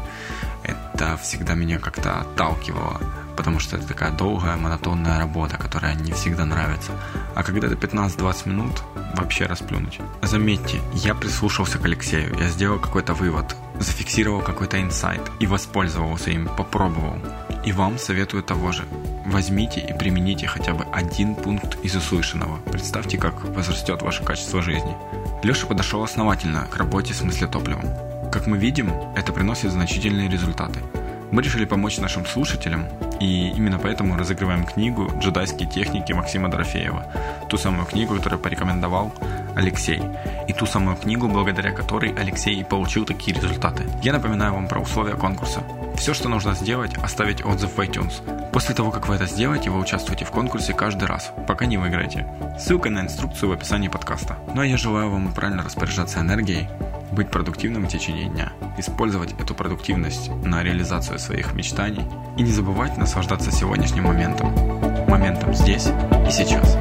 Это всегда меня как-то отталкивало, потому что это такая долгая, монотонная работа, которая не всегда нравится. А когда это 15-20 минут, вообще расплюнуть. Заметьте, я прислушался к Алексею, я сделал какой-то вывод, зафиксировал какой-то инсайт и воспользовался им, попробовал. И вам советую того же. Возьмите и примените хотя бы один пункт из услышанного. Представьте, как возрастет ваше качество жизни. Леша подошел основательно к работе с мыслетопливом. Как мы видим, это приносит значительные результаты. Мы решили помочь нашим слушателям, и именно поэтому разыгрываем книгу «Джедайские техники» Максима Дорофеева, ту самую книгу, которую порекомендовал Алексей, и ту самую книгу, благодаря которой Алексей и получил такие результаты. Я напоминаю вам про условия конкурса. Все, что нужно сделать, оставить отзыв в iTunes. После того, как вы это сделаете, вы участвуете в конкурсе каждый раз, пока не выиграете. Ссылка на инструкцию в описании подкаста. Ну а я желаю вам правильно распоряжаться энергией, быть продуктивным в течение дня, использовать эту продуктивность на реализацию своих мечтаний и не забывать наслаждаться сегодняшним моментом. Моментом здесь и сейчас.